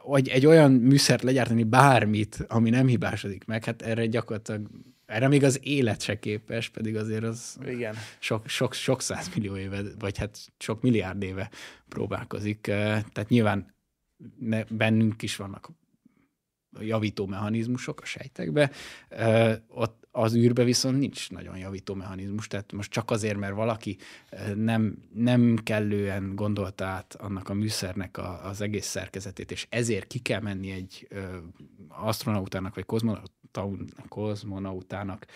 hogy egy olyan műszert legyártani bármit, ami nem hibásodik meg, hát erre gyakorlatilag erre még az élet se képes, pedig azért az Igen. Sok, sok, sok százmillió éve, vagy hát sok milliárd éve próbálkozik. Tehát nyilván ne, bennünk is vannak javító mechanizmusok a sejtekbe, ott az űrbe viszont nincs nagyon javító mechanizmus, tehát most csak azért, mert valaki nem, nem kellően gondolta át annak a műszernek a, az egész szerkezetét, és ezért ki kell menni egy astronautának, vagy kozmonautának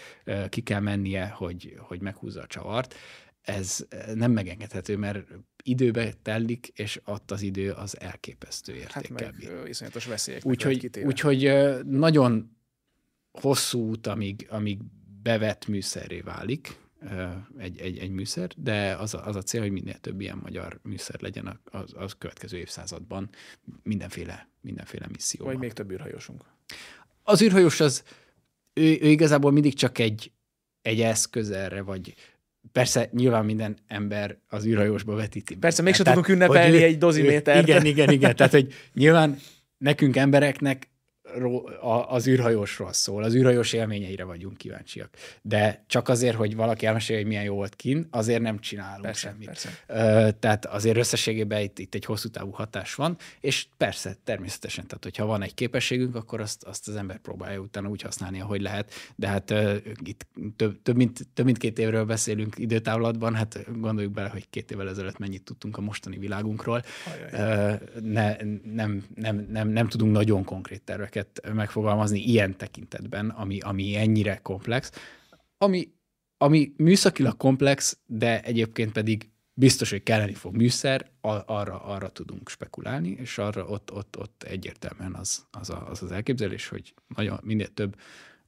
ki kell mennie, hogy, hogy meghúzza a csavart, ez nem megengedhető, mert időbe telik, és ott az idő az elképesztő értékkel hát meg iszonyatos veszélyek. Úgyhogy, úgyhogy nagyon hosszú út, amíg, amíg bevett műszerré válik egy, egy, egy műszer, de az a, az a cél, hogy minél több ilyen magyar műszer legyen az, az következő évszázadban mindenféle, mindenféle misszióban. Vagy még több űrhajósunk. Az űrhajós az, ő, ő igazából mindig csak egy, egy eszköz erre, vagy, Persze nyilván minden ember az űrhajósba vetíti. Persze, mégsem tudunk ünnepelni egy dozimétert. Igen, igen, igen. Tehát, hogy nyilván nekünk embereknek az űrhajósról szól, az űrhajós élményeire vagyunk kíváncsiak. De csak azért, hogy valaki elmesélje, hogy milyen jó volt kin, azért nem csinálunk persze, semmit. Persze. Tehát azért összességében itt, itt egy hosszú távú hatás van, és persze, természetesen, tehát hogyha van egy képességünk, akkor azt, azt az ember próbálja utána úgy használni, ahogy lehet. De hát uh, itt több, több, mint, több mint két évről beszélünk időtávlatban, hát gondoljuk bele, hogy két évvel ezelőtt mennyit tudtunk a mostani világunkról. Uh, ne, nem, nem, nem, nem tudunk nagyon konkrét terveket terveket megfogalmazni ilyen tekintetben, ami, ami ennyire komplex, ami, ami műszakilag komplex, de egyébként pedig biztos, hogy kelleni fog műszer, arra, arra tudunk spekulálni, és arra ott, ott, ott egyértelműen az az, a, az, az elképzelés, hogy nagyon, minél több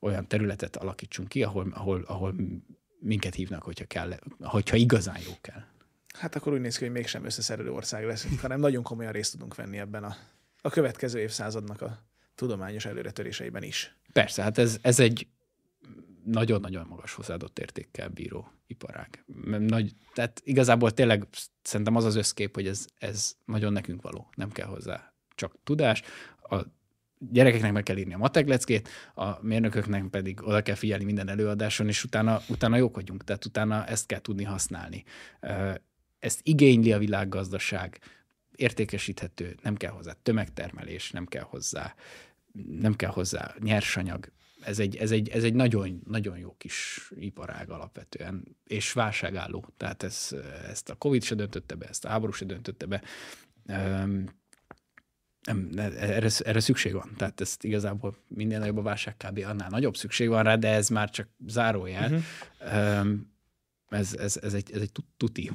olyan területet alakítsunk ki, ahol, ahol, ahol minket hívnak, hogyha, kell, hogyha igazán jó kell. Hát akkor úgy néz ki, hogy mégsem összeszerelő ország leszünk, hanem nagyon komolyan részt tudunk venni ebben a, a következő évszázadnak a tudományos előretöréseiben is. Persze, hát ez, ez egy nagyon-nagyon magas hozzáadott értékkel bíró iparág. Nagy, tehát igazából tényleg szerintem az az összkép, hogy ez, ez nagyon nekünk való, nem kell hozzá csak tudás. A gyerekeknek meg kell írni a matekleckét, a mérnököknek pedig oda kell figyelni minden előadáson, és utána, utána jók vagyunk, tehát utána ezt kell tudni használni. Ezt igényli a világgazdaság, értékesíthető, nem kell hozzá tömegtermelés, nem kell hozzá, nem kell hozzá nyersanyag. Ez egy, ez egy, ez egy nagyon, nagyon jó kis iparág alapvetően, és válságálló. Tehát ez, ezt a Covid se döntötte be, ezt a háború se döntötte be. Um, nem, erre, erre szükség van. Tehát ezt igazából minden nagyobb a válság kb. annál nagyobb szükség van rá, de ez már csak zárójel. Uh-huh. Um, ez, ez, ez, egy, ez egy tuti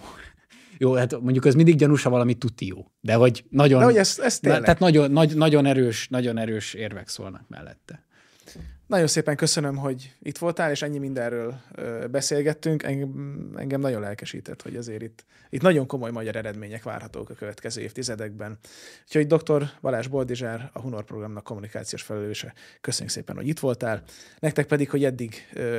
jó, hát mondjuk ez mindig gyanús, ha valami tuti jó. De hogy nagyon, de hogy ez, ez na, tehát nagyon, nagy, nagyon, erős, nagyon erős érvek szólnak mellette. Nagyon szépen köszönöm, hogy itt voltál, és ennyi mindenről beszélgettünk. Engem, engem nagyon lelkesített, hogy azért itt, itt nagyon komoly magyar eredmények várhatók a következő évtizedekben. Úgyhogy dr. Balázs Boldizsár, a Hunor programnak kommunikációs felelőse, köszönjük szépen, hogy itt voltál. Nektek pedig, hogy eddig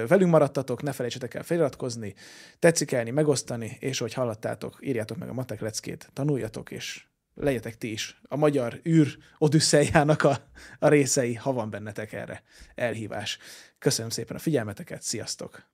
velünk maradtatok, ne felejtsetek el feliratkozni, tetszik elni, megosztani, és hogy hallottátok, írjátok meg a matek leckét, tanuljatok, és legyetek ti is a magyar űr odüsszeljának a, a részei, ha van bennetek erre elhívás. Köszönöm szépen a figyelmeteket, sziasztok!